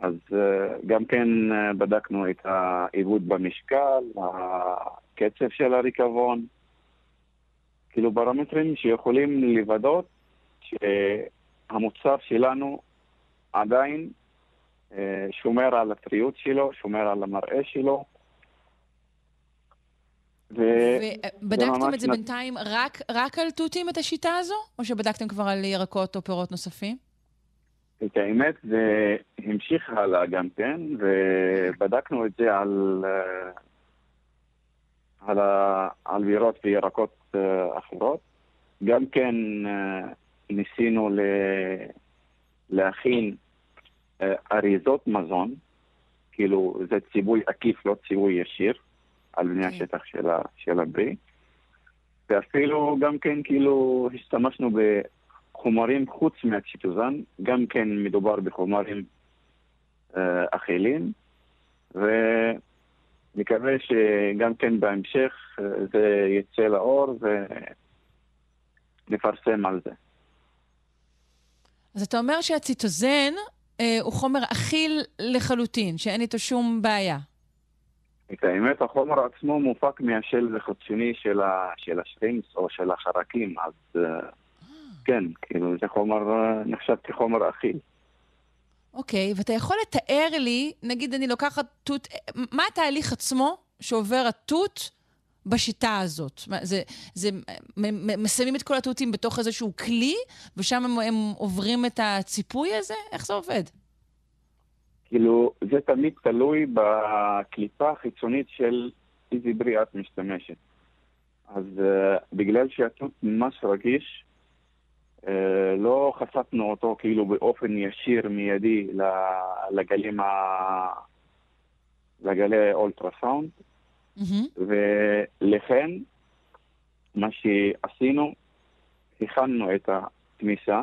אז אה, גם כן אה, בדקנו את העיבוד במשקל, הקצב של הריקבון, כאילו פרמטרים שיכולים לוודא שהמוצר שלנו עדיין אה, שומר על הטריות שלו, שומר על המראה שלו. ו... ובדקתם את זה נת- בינתיים רק, רק על תותים, את השיטה הזו? או שבדקתם כבר על ירקות או פירות נוספים? את האמת, זה המשיך הלאה גם כן, ובדקנו את זה על, אה, על, על בירות וירקות אה, אחרות. גם כן אה, ניסינו ל, להכין אריזות מזון, כאילו זה ציווי עקיף, לא ציווי ישיר, על בני כן. השטח של, ה, של הברי. ואפילו גם כן כאילו השתמשנו בחומרים חוץ מהציטוזן, גם כן מדובר בחומרים אה, אכילים, ונקווה שגם כן בהמשך אה, זה יצא לאור ונפרסם על זה. אז אתה אומר שהציטוזן אה, הוא חומר אכיל לחלוטין, שאין איתו שום בעיה. את האמת, החומר עצמו מופק מהשלד החיצוני של, ה, של השרינקס או של החרקים, אז אה, כן, כאילו זה חומר, אה, נחשב כחומר אכיל. אוקיי, ואתה יכול לתאר לי, נגיד אני לוקחת תות, מה התהליך עצמו שעובר התות בשיטה הזאת? מה, זה, זה, מסיימים את כל התותים בתוך איזשהו כלי, ושם הם, הם עוברים את הציפוי הזה? איך זה עובד? כאילו, זה תמיד תלוי בקליפה החיצונית של איזה בריאה את משתמשת. אז uh, בגלל שהתות ממש רגיש, לא חשפנו אותו כאילו באופן ישיר מיידי לגלים ה... לגלי אולטרסאונד, מהמם. ולכן מה שעשינו, הכנו את התמיסה,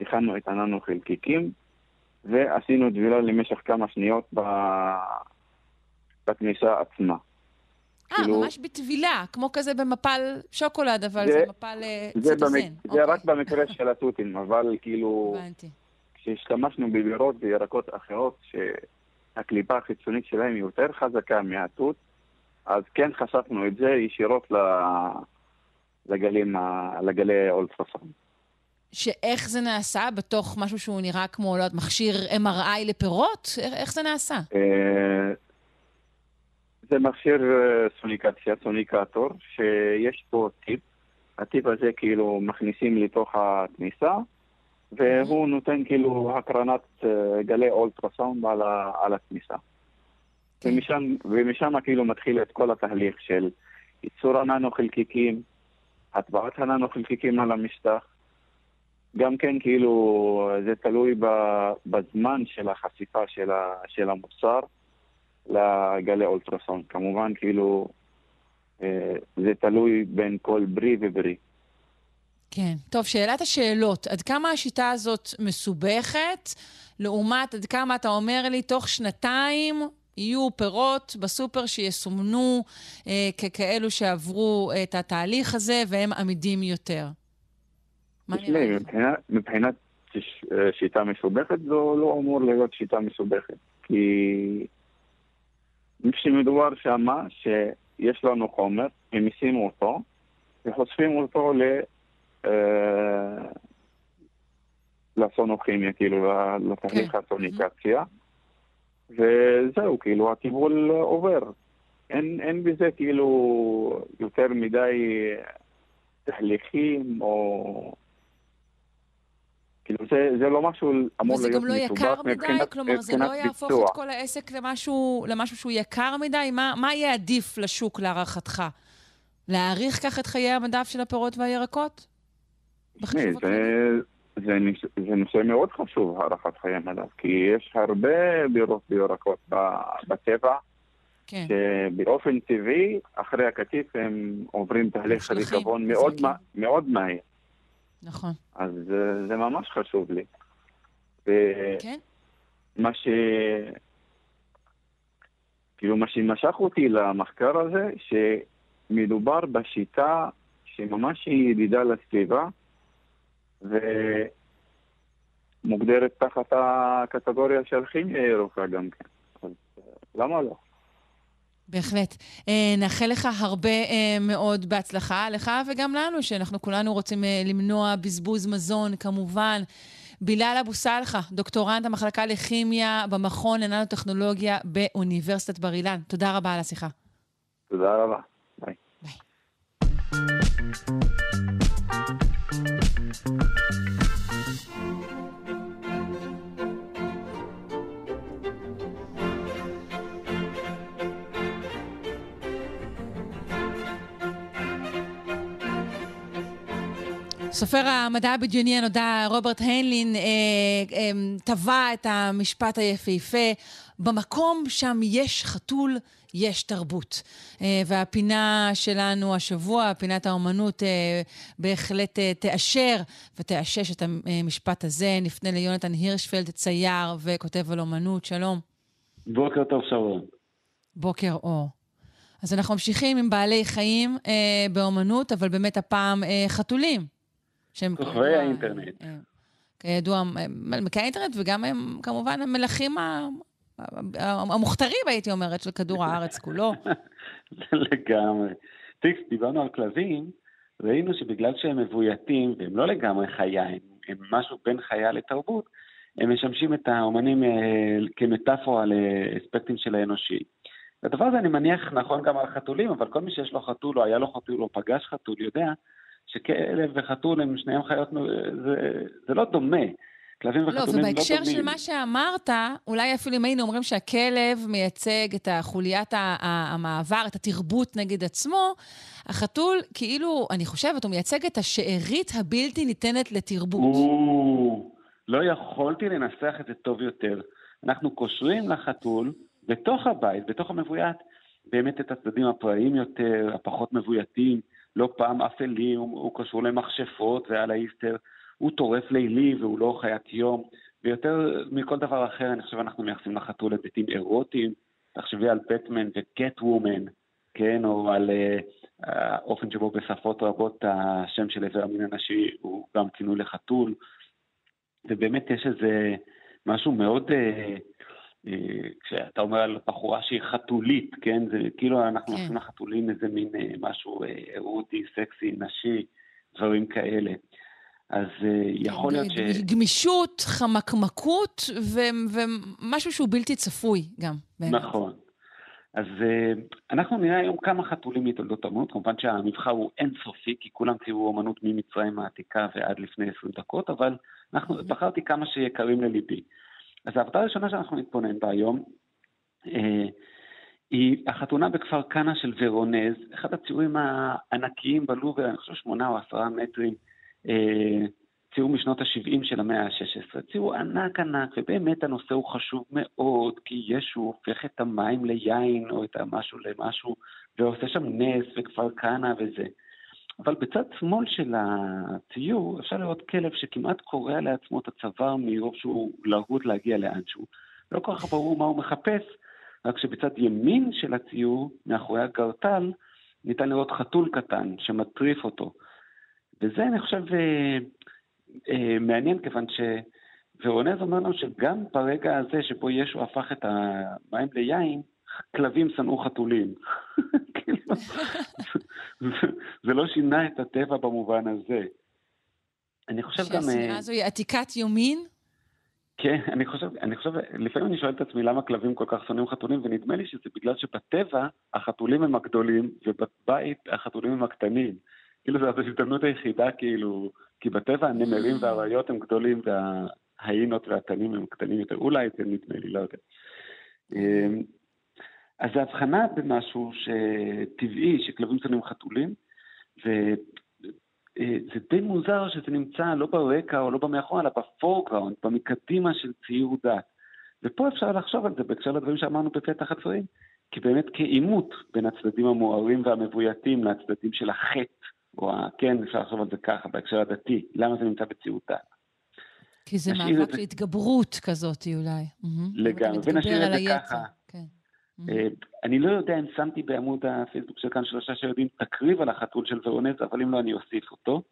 הכנו את הננו חלקיקים, ועשינו טבילה למשך כמה שניות בתמיסה עצמה. אה, כאילו- ממש בטבילה, כמו כזה במפל שוקולד, אבל זה- זה, מפל אה, זה, ציטוזן. במק... זה רק במקרה של התותים, אבל כאילו, הבנתי. כשהשתמשנו בבירות וירקות אחרות, שהקליפה החיצונית שלהם היא יותר חזקה מהתות, אז כן חשפנו את זה ישירות ל... לגלים, לגלי אולטרסאונד. שאיך זה נעשה? בתוך משהו שהוא נראה כמו, לא יודעת, מכשיר MRI לפירות? איך, איך זה נעשה? אה, זה מכשיר אה, סוניקציה, סוניקטור, שיש בו טיפ. הטיפ הזה כאילו מכניסים לתוך התמיסה, והוא נותן כאילו הקרנת אה, גלי אולטרסאונד על, ה- על התמיסה. כן. ומשם, ומשם כאילו מתחיל את כל התהליך של ייצור הננו חלקיקים, הטבעת הננו חלקיקים על המשטח. גם כן כאילו זה תלוי בזמן של החשיפה של, ה, של המוצר לגלי אולטרסאונד. כמובן כאילו אה, זה תלוי בין כל ברי וברי. כן. טוב, שאלת השאלות. עד כמה השיטה הזאת מסובכת, לעומת עד כמה אתה אומר לי, תוך שנתיים יהיו פירות בסופר שיסומנו אה, ככאלו שעברו את התהליך הזה והם עמידים יותר. מה נראה תשמעי, לך? מבחינת, מבחינת אה, שיטה מסובכת, זו לא אמור להיות שיטה מסובכת. כי כשמדובר שמה שיש לנו חומר, ממיסים אותו, וחושפים אותו ל... אה, לסונוכימיה, כאילו, לתהליך כן. הסוניקציה. וזהו, כאילו, הטיפול עובר. אין, אין בזה כאילו יותר מדי תהליכים או... כאילו זה, זה לא משהו אמור וזה להיות גם לא יקר מדי? מבחינת, כלומר, זה מבחינת לא יהפוך ביצוע. את כל העסק למשהו, למשהו שהוא יקר מדי? מה, מה יהיה עדיף לשוק להערכתך? להאריך כך את חיי המדף של הפירות והירקות? הכללי? זה, זה, נש- זה נושא מאוד חשוב, הארכת חיי מדף, כי יש הרבה בירות וירקות בטבע, כן. שבאופן טבעי, אחרי הקטיף הם עוברים תהליך ריקבון מאוד. מה- מאוד מהיר. נכון. אז זה, ממש חשוב לי. ומה כן? ש... כאילו, מה שמשך אותי למחקר הזה, שמדובר בשיטה שממש היא ידידה לסביבה, ומוגדרת תחת הקטגוריה של כימיה ירוקה גם כן. אז אה, למה לא? בהחלט. אה, נאחל לך הרבה אה, מאוד בהצלחה, לך וגם לנו, שאנחנו כולנו רוצים אה, למנוע בזבוז מזון, כמובן. בילאל אבו סלחה, דוקטורנט המחלקה לכימיה במכון לננו-טכנולוגיה באוניברסיטת בר אילן. תודה רבה על השיחה. תודה רבה. ביי. סופר המדע הבדיוני הנודע רוברט היינלין אה, אה, טבע את המשפט היפהפה, במקום שם יש חתול, יש תרבות. אה, והפינה שלנו השבוע, פינת האומנות, אה, בהחלט אה, תאשר ותאשש את המשפט הזה. נפנה ליונתן הירשפלד, צייר וכותב על אומנות. שלום. בוקר טוב, שרון. בוקר אור. אז אנחנו ממשיכים עם בעלי חיים אה, באומנות, אבל באמת הפעם אה, חתולים. שהם כוכבי האינטרנט. אה, כידוע, מלכי האינטרנט, וגם הם כמובן המלכים המוכתרים, הייתי אומרת, של כדור הארץ כולו. לגמרי. טיקס, דיברנו על כלבים, ראינו שבגלל שהם מבויתים, והם לא לגמרי חיה, הם, הם משהו בין חיה לתרבות, הם משמשים את האומנים אה, כמטאפורה לאספקטים של האנושי. הדבר הזה אני מניח נכון גם על חתולים, אבל כל מי שיש לו חתול, או היה לו חתול, או פגש חתול, יודע שכלב וחתול הם שניהם חיות, זה, זה לא דומה. כלבים לא, וחתולים לא ובהקשר דומים. של מה שאמרת, אולי אפילו אם היינו אומרים שהכלב מייצג את ה- המעבר, את התרבות נגד עצמו, החתול, כאילו, אני חושבת, הוא מייצג את השארית הבלתי ניתנת לתרבות. או, לא יכולתי לנסח את זה טוב יותר. אנחנו קושרים לחתול, בתוך הבית, בתוך המבוית, באמת את הצדדים הפראיים יותר, הפחות מבויתים, לא פעם אפלים, הוא, הוא קשור למכשפות ועל האיסטר. הוא טורף לילי והוא לא חיית יום, ויותר מכל דבר אחר, אני חושב אנחנו מייחסים לחתול היבטים אירוטיים. תחשבי על בטמן וקט וומן, כן, או על uh, האופן שבו בשפות רבות השם של איבר המין הנשי הוא גם כינוי לחתול. ובאמת יש איזה משהו מאוד, אה, אה, כשאתה אומר על בחורה שהיא חתולית, כן? זה כאילו אנחנו כן. עושים לחתולים איזה מין אה, משהו אה, אירוטי, סקסי, נשי, דברים כאלה. אז אה, יכול להיות ש... גמישות, חמקמקות, ו- ומשהו שהוא בלתי צפוי גם. באמת. נכון. אז אה, אנחנו נראה היום כמה חתולים מתולדות האמנות, כמובן שהמבחר הוא אינסופי, כי כולם ציירו אומנות ממצרים העתיקה ועד לפני 20 דקות, אבל אנחנו, בחרתי כמה שיקרים לליבי. אז העבודה הראשונה שאנחנו נתבונן בה היום, אה, היא החתונה בכפר כנא של ורונז, אחד הציורים הענקיים בלובר, אני חושב שמונה או עשרה מטרים, אה, ציור משנות ה-70 של המאה ה-16. ציור ענק ענק, ובאמת הנושא הוא חשוב מאוד, כי ישו הופך את המים ליין, או את המשהו למשהו, ועושה שם נס וכפר כנא וזה. אבל בצד שמאל של הציור אפשר לראות כלב שכמעט קורע לעצמו את הצוואר מרוב שהוא להוט להגיע לאנשהו. לא כל כך ברור מה הוא מחפש, רק שבצד ימין של הציור, מאחורי הגרטל, ניתן לראות חתול קטן שמטריף אותו. וזה, אני חושב, אה, אה, מעניין, כיוון שוורונז אומר לנו שגם ברגע הזה שבו ישו הפך את המים ליין, כלבים שנאו חתולים. כאילו, זה לא שינה את הטבע במובן הזה. אני חושב גם... שהשנאה הזו היא עתיקת יומין? כן, אני חושב, אני חושב, לפעמים אני שואל את עצמי למה כלבים כל כך שונאים חתולים, ונדמה לי שזה בגלל שבטבע החתולים הם הגדולים, ובבית החתולים הם הקטנים. כאילו זו ההזדמנות היחידה, כאילו, כי בטבע הנמרים Mm. והאריות הם גדולים, וההיינות והתנים הם קטנים יותר. אולי זה נדמה לי, לא יודע. אז זו הבחנה במשהו שטבעי, שכלבים שונאים חתולים, וזה די מוזר שזה נמצא לא ברקע או לא במאחורה, אלא בפורגראונד, במקדימה של ציור דת. ופה אפשר לחשוב על זה בהקשר לדברים שאמרנו בפתח הדברים, כי באמת כעימות בין הצדדים המוארים והמבויתים לצדדים של החטא, או ה... כן, אפשר לחשוב על זה ככה, בהקשר הדתי, למה זה נמצא בציור דת. כי זה מאבק זה- של התגברות כזאת אולי. לגמרי, ונשאיר את זה ככה. אה, אני לא יודע אם שמתי בעמוד הפייסבוק של כאן שלושה שיודעים תקריב על החתול של ורונז, אבל אם לא, אני אוסיף אותו.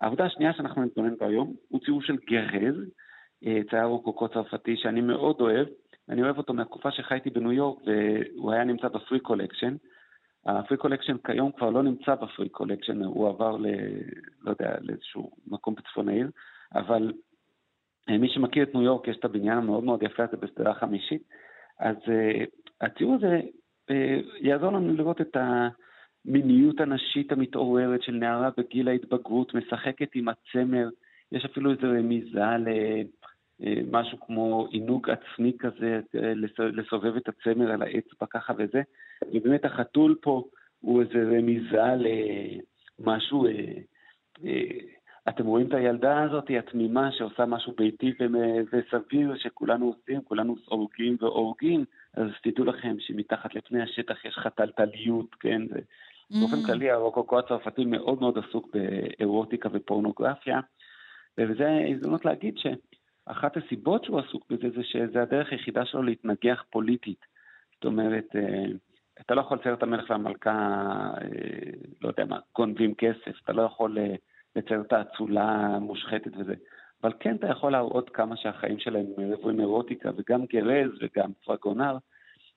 העבודה השנייה שאנחנו נתבונן בה היום הוא ציור של גרז, אה, צייר רוקוקו צרפתי שאני מאוד אוהב. אני אוהב אותו מהתקופה שחייתי בניו יורק והוא היה נמצא בפריק קולקשן. הפריק קולקשן כיום כבר לא נמצא בפריק קולקשן, הוא עבר ל... לא יודע, לאיזשהו מקום בצפון העיר, אבל אה, מי שמכיר את ניו יורק, יש את הבניין המאוד מאוד יפה הזה בשדרה חמישית, אז הציור הזה uh, יעזור לנו לראות את המיניות הנשית המתעוררת של נערה בגיל ההתבגרות, משחקת עם הצמר, יש אפילו איזו רמיזה למשהו כמו עינוג עצמי כזה, אה, לס- לסובב את הצמר על האצבע ככה וזה, ובאמת החתול פה הוא איזו רמיזה למשהו... אתם רואים את הילדה הזאת, היא התמימה שעושה משהו ביתי וסביר שכולנו עושים, כולנו הורגים והורגים, אז תדעו לכם שמתחת לפני השטח יש חתלתליות, כן? באופן Mm. כללי הרוקוקו הצרפתי מאוד מאוד עסוק באירוטיקה ופורנוגרפיה, וזה הזדמנות להגיד שאחת הסיבות שהוא עסוק בזה זה שזה הדרך היחידה שלו להתנגח פוליטית. זאת אומרת, אה, אתה לא יכול לצייר את המלך והמלכה, אה, לא יודע מה, גונבים כסף, אתה לא יכול אה, לצייר את האצולה המושחתת וזה. אבל כן אתה יכול להראות כמה שהחיים שלהם רבועים אירוטיקה, וגם גרז וגם פרגונר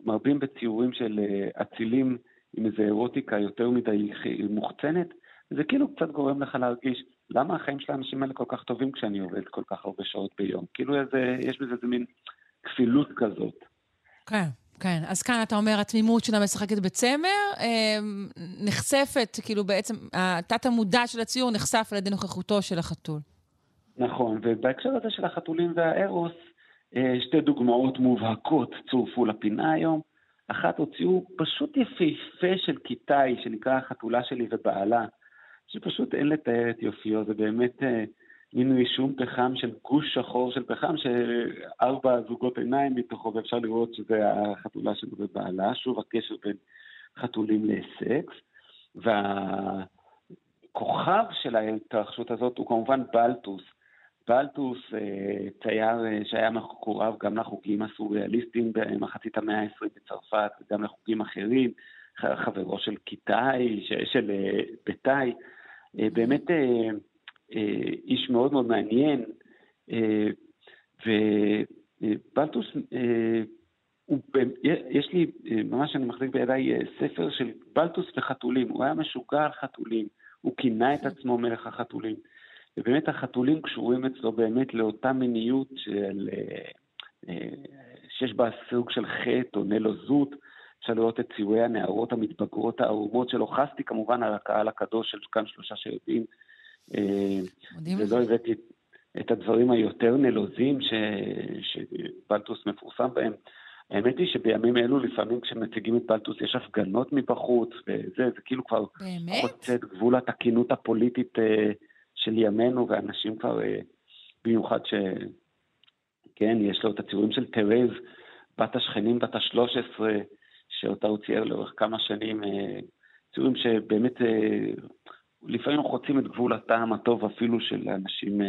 מרבים בציורים של אה, אצילים עם איזו אירוטיקה יותר מדי מוחצנת, וזה כאילו קצת גורם לך להרגיש, למה החיים של האנשים האלה כל כך טובים כשאני עובד כל כך הרבה שעות ביום? כאילו איזה, יש בזה איזה מין כפילות כזאת. כן, כן. אז כאן אתה אומר, התמימות שלה משחקת בצמר, אה, נחשפת, כאילו בעצם, התת המודע של הציור נחשף על ידי נוכחותו של החתול. נכון, ובהקשר הזה של החתולים והארוס, אה, שתי דוגמאות מובהקות צורפו לפינה היום. אחת הוא ציור פשוט יפהפה של קיטאי, שנקרא החתולה שלי ובעלה, שפשוט אין לתאר את יופיו, זה באמת אה, מין רישום פחם של גוש שחור של פחם, שארבע זוגות עיניים מתוכו, ואפשר לראות שזה החתולה שלו ובעלה. שוב, הקשר בין חתולים לסקס. והכוכב של ההתרחשות הזאת הוא כמובן בלטוס. בלטוס, אה, צייר אה, שהיה מקורב גם לחוגים הסוריאליסטיים במחצית המאה ה-20 בצרפת וגם לחוגים אחרים, חברו של קיטאי, ש- של אה, ביטאי, אה, באמת אה, איש מאוד מאוד מעניין, אה, ובלטוס, אה, הוא, יש לי, אה, ממש אני מחזיק בידיי אה, ספר של בלטוס וחתולים, הוא היה משוגע על חתולים, הוא כינה את עצמו מלך החתולים. ובאמת החתולים קשורים אצלו באמת לאותה מיניות של, אה, שיש בה סוג של חטא או נלוזות. אפשר לראות את ציורי הנערות המתבגרות הערומות שלו. חסתי כמובן על הקהל הקדוש של כאן שלושה שיודעים. אה. ולא הבאתי את הדברים היותר נלוזים ש... שבלטוס מפורסם בהם. האמת היא שבימים אלו לפעמים כשמציגים את בלטוס יש הפגנות מבחוץ, וזה, זה כאילו כבר באמת? חוצה את גבול התקינות הפוליטית אה, של ימינו, ואנשים כבר, אה, במיוחד ש... כן, יש לו את הציורים של תרז, בת השכנים, בת השלוש עשרה, שאותה הוא צייר לאורך כמה שנים, ציורים שבאמת לפעמים חוצים את גבול הטעם הטוב אפילו של אנשים אה,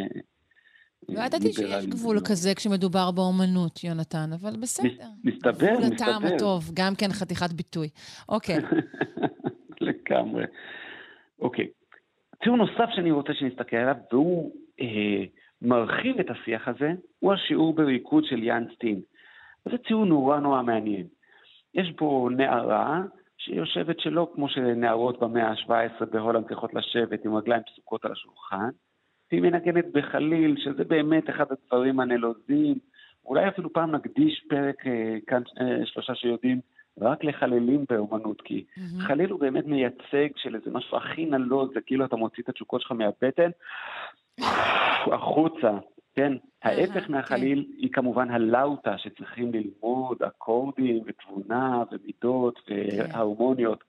לא ידעתי שיש. גבול כזה כשמדובר באומנות, יונתן, אבל בסדר. מסתבר, גבול הטעם מסתבר. הטוב, גם כן חתיכת ביטוי. אוקיי. לגמרי. אוקיי. ציור נוסף שאני רוצה שנסתכל עליו, והוא אה, מרחיב את השיח הזה, הוא השיעור בריקוד של יאן סטין. זה ציור נורא נורא מעניין. יש בו נערה שיושבת שלא כמו שנערות במאה ה-17 בהולנד צריכות לשבת עם רגליים פסוקות על השולחן, והיא מנגנת בחליל, שזה באמת אחד הדברים הנלוזים. אולי אפילו פעם נקדיש פרק אה, כאן אה, שלושה שיודעים רק לחללים באומנות, כי mm-hmm. חליל הוא באמת מייצג של איזה משהו הכי נלוז, זה כאילו אתה מוציא את התשוקות שלך מהבטן, החוצה, כן? ההפך מהחליל כן. היא כמובן הלאוטה שצריכים ללמוד אקורדים ותבונה ומידות והרמוניות.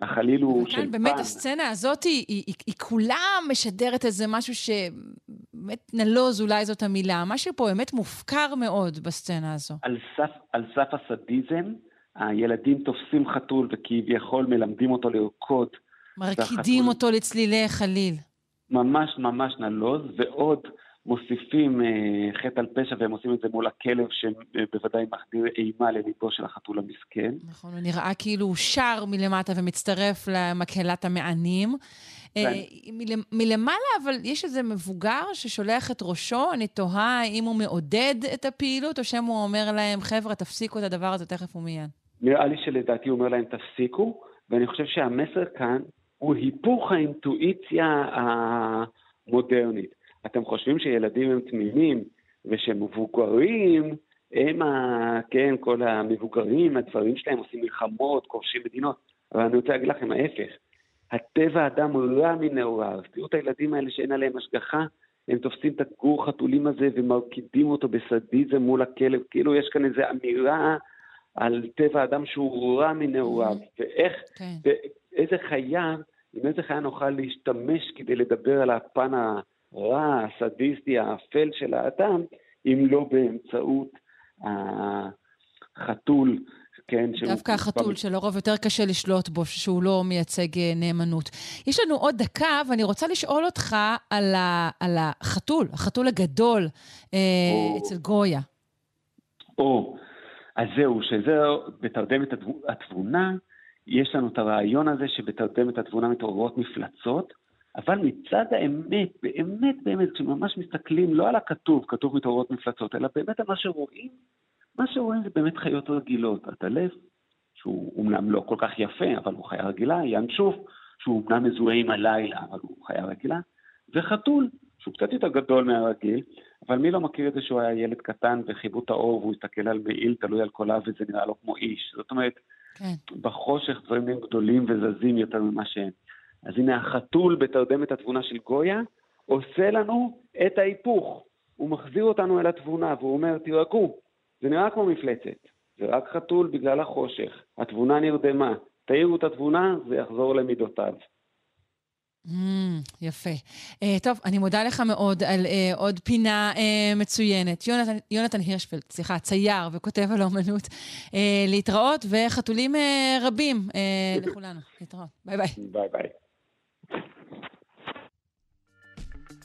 החליל הוא של פן. באמת הסצנה הזאת היא, היא, היא, היא כולה משדרת איזה משהו שבאמת נלוז, אולי זאת המילה. משהו פה באמת מופקר מאוד בסצנה הזו. על סף, על סף הסדיזם, הילדים תופסים חתול וכביכול מלמדים אותו לרקוד. מרקידים והחתול... אותו לצלילי חליל. ממש ממש נלוז, ועוד מוסיפים אה, חטא על פשע והם עושים את זה מול הכלב שבוודאי מחדיר אימה לליבו של החתול המסכן. נכון, הוא נראה כאילו הוא שר מלמטה ומצטרף למקהלת המענים. אה, כן. מלמעלה, אבל יש איזה מבוגר ששולח את ראשו, אני תוהה אם הוא מעודד את הפעילות, או שם הוא אומר להם, חבר'ה, תפסיקו את הדבר הזה תכף ומיד. נראה לי שלדעתי הוא אומר להם, תפסיקו, ואני חושב שהמסר כאן הוא היפוך האינטואיציה המודרנית. אתם חושבים שילדים הם תמימים ושמבוגרים הם, ה... כן, כל המבוגרים, הדברים שלהם עושים מלחמות, כובשים מדינות. אבל אני רוצה להגיד לכם ההפך. הטבע האדם רע מנעוריו. תראו את הילדים האלה שאין עליהם השגחה, הם תופסים את הגור חתולים הזה ומרקידים אותו בסדיזם מול הכלב. כאילו יש כאן איזו אמירה על טבע האדם שהוא רע מנעוריו. ואיך, כן. ואיזה חיה, עם איזה חיה נוכל להשתמש כדי לדבר על הפן ה... הרע, הסדיסטי, האפל של האדם, אם לא באמצעות החתול, כן? דווקא החתול, במ... שלרוב יותר קשה לשלוט בו, שהוא לא מייצג אה, נאמנות. יש לנו עוד דקה, ואני רוצה לשאול אותך על, ה, על החתול, החתול הגדול אה, או... אצל גויה. או, אז זהו, שזה בתרדמת התבונה, יש לנו את הרעיון הזה שבתרדמת התבונה מתעוררות מפלצות, אבל מצד האמת, באמת באמת, כשממש מסתכלים לא על הכתוב, כתוב מתעוררות מפלצות, אלא באמת על מה שרואים, מה שרואים זה באמת חיות רגילות. הטלף, שהוא אומנם לא כל כך יפה, אבל הוא חיה רגילה, ינשוף, שהוא אומנם מזוהה עם הלילה, אבל הוא חיה רגילה, וחתול, שהוא קצת יותר גדול מהרגיל, אבל מי לא מכיר את זה שהוא היה ילד קטן וחיבו את האור והוא הסתכל על מעיל תלוי על קולה וזה נראה לו כמו איש. זאת אומרת, כן. בחושך דברים גדולים וזזים יותר ממה שהם. אז הנה החתול בתרדמת התבונה של גויה עושה לנו את ההיפוך. הוא מחזיר אותנו אל התבונה והוא אומר, תירגעו, זה נראה כמו מפלצת, זה רק חתול בגלל החושך, התבונה נרדמה, תאירו את התבונה, זה יחזור למידותיו. Mm, יפה. Uh, טוב, אני מודה לך מאוד על uh, עוד פינה uh, מצוינת. יונתן, יונתן הירשפלד, סליחה, צייר וכותב על האומנות. Uh, להתראות, וחתולים uh, רבים uh, לכולנו. להתראות. ביי ביי. ביי ביי.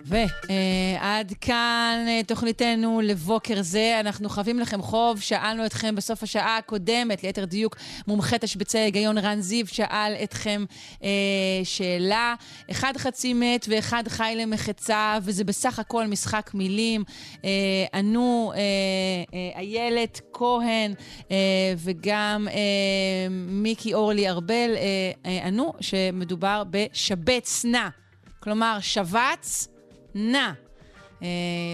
ועד כאן אה, תוכניתנו לבוקר זה. אנחנו חייבים לכם חוב. שאלנו אתכם בסוף השעה הקודמת, ליתר דיוק, מומחה תשבצי ההיגיון רן זיו שאל אתכם אה, שאלה. אחד חצי מת ואחד חי למחצה, וזה בסך הכל משחק מילים. אה, ענו אה, אה, איילת כהן אה, וגם אה, מיקי אורלי ארבל אה, אה, ענו שמדובר בשבץ נע. כלומר, שבץ נע. Uh,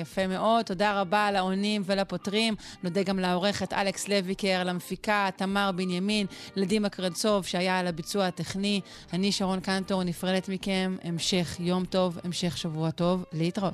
יפה מאוד, תודה רבה לעונים ולפותרים. נודה גם לעורכת אלכס לויקר, למפיקה תמר בנימין, לדימה קרנצוב שהיה על הביצוע הטכני. אני שרון קנטור, נפרדת מכם. המשך יום טוב, המשך שבוע טוב, להתראות.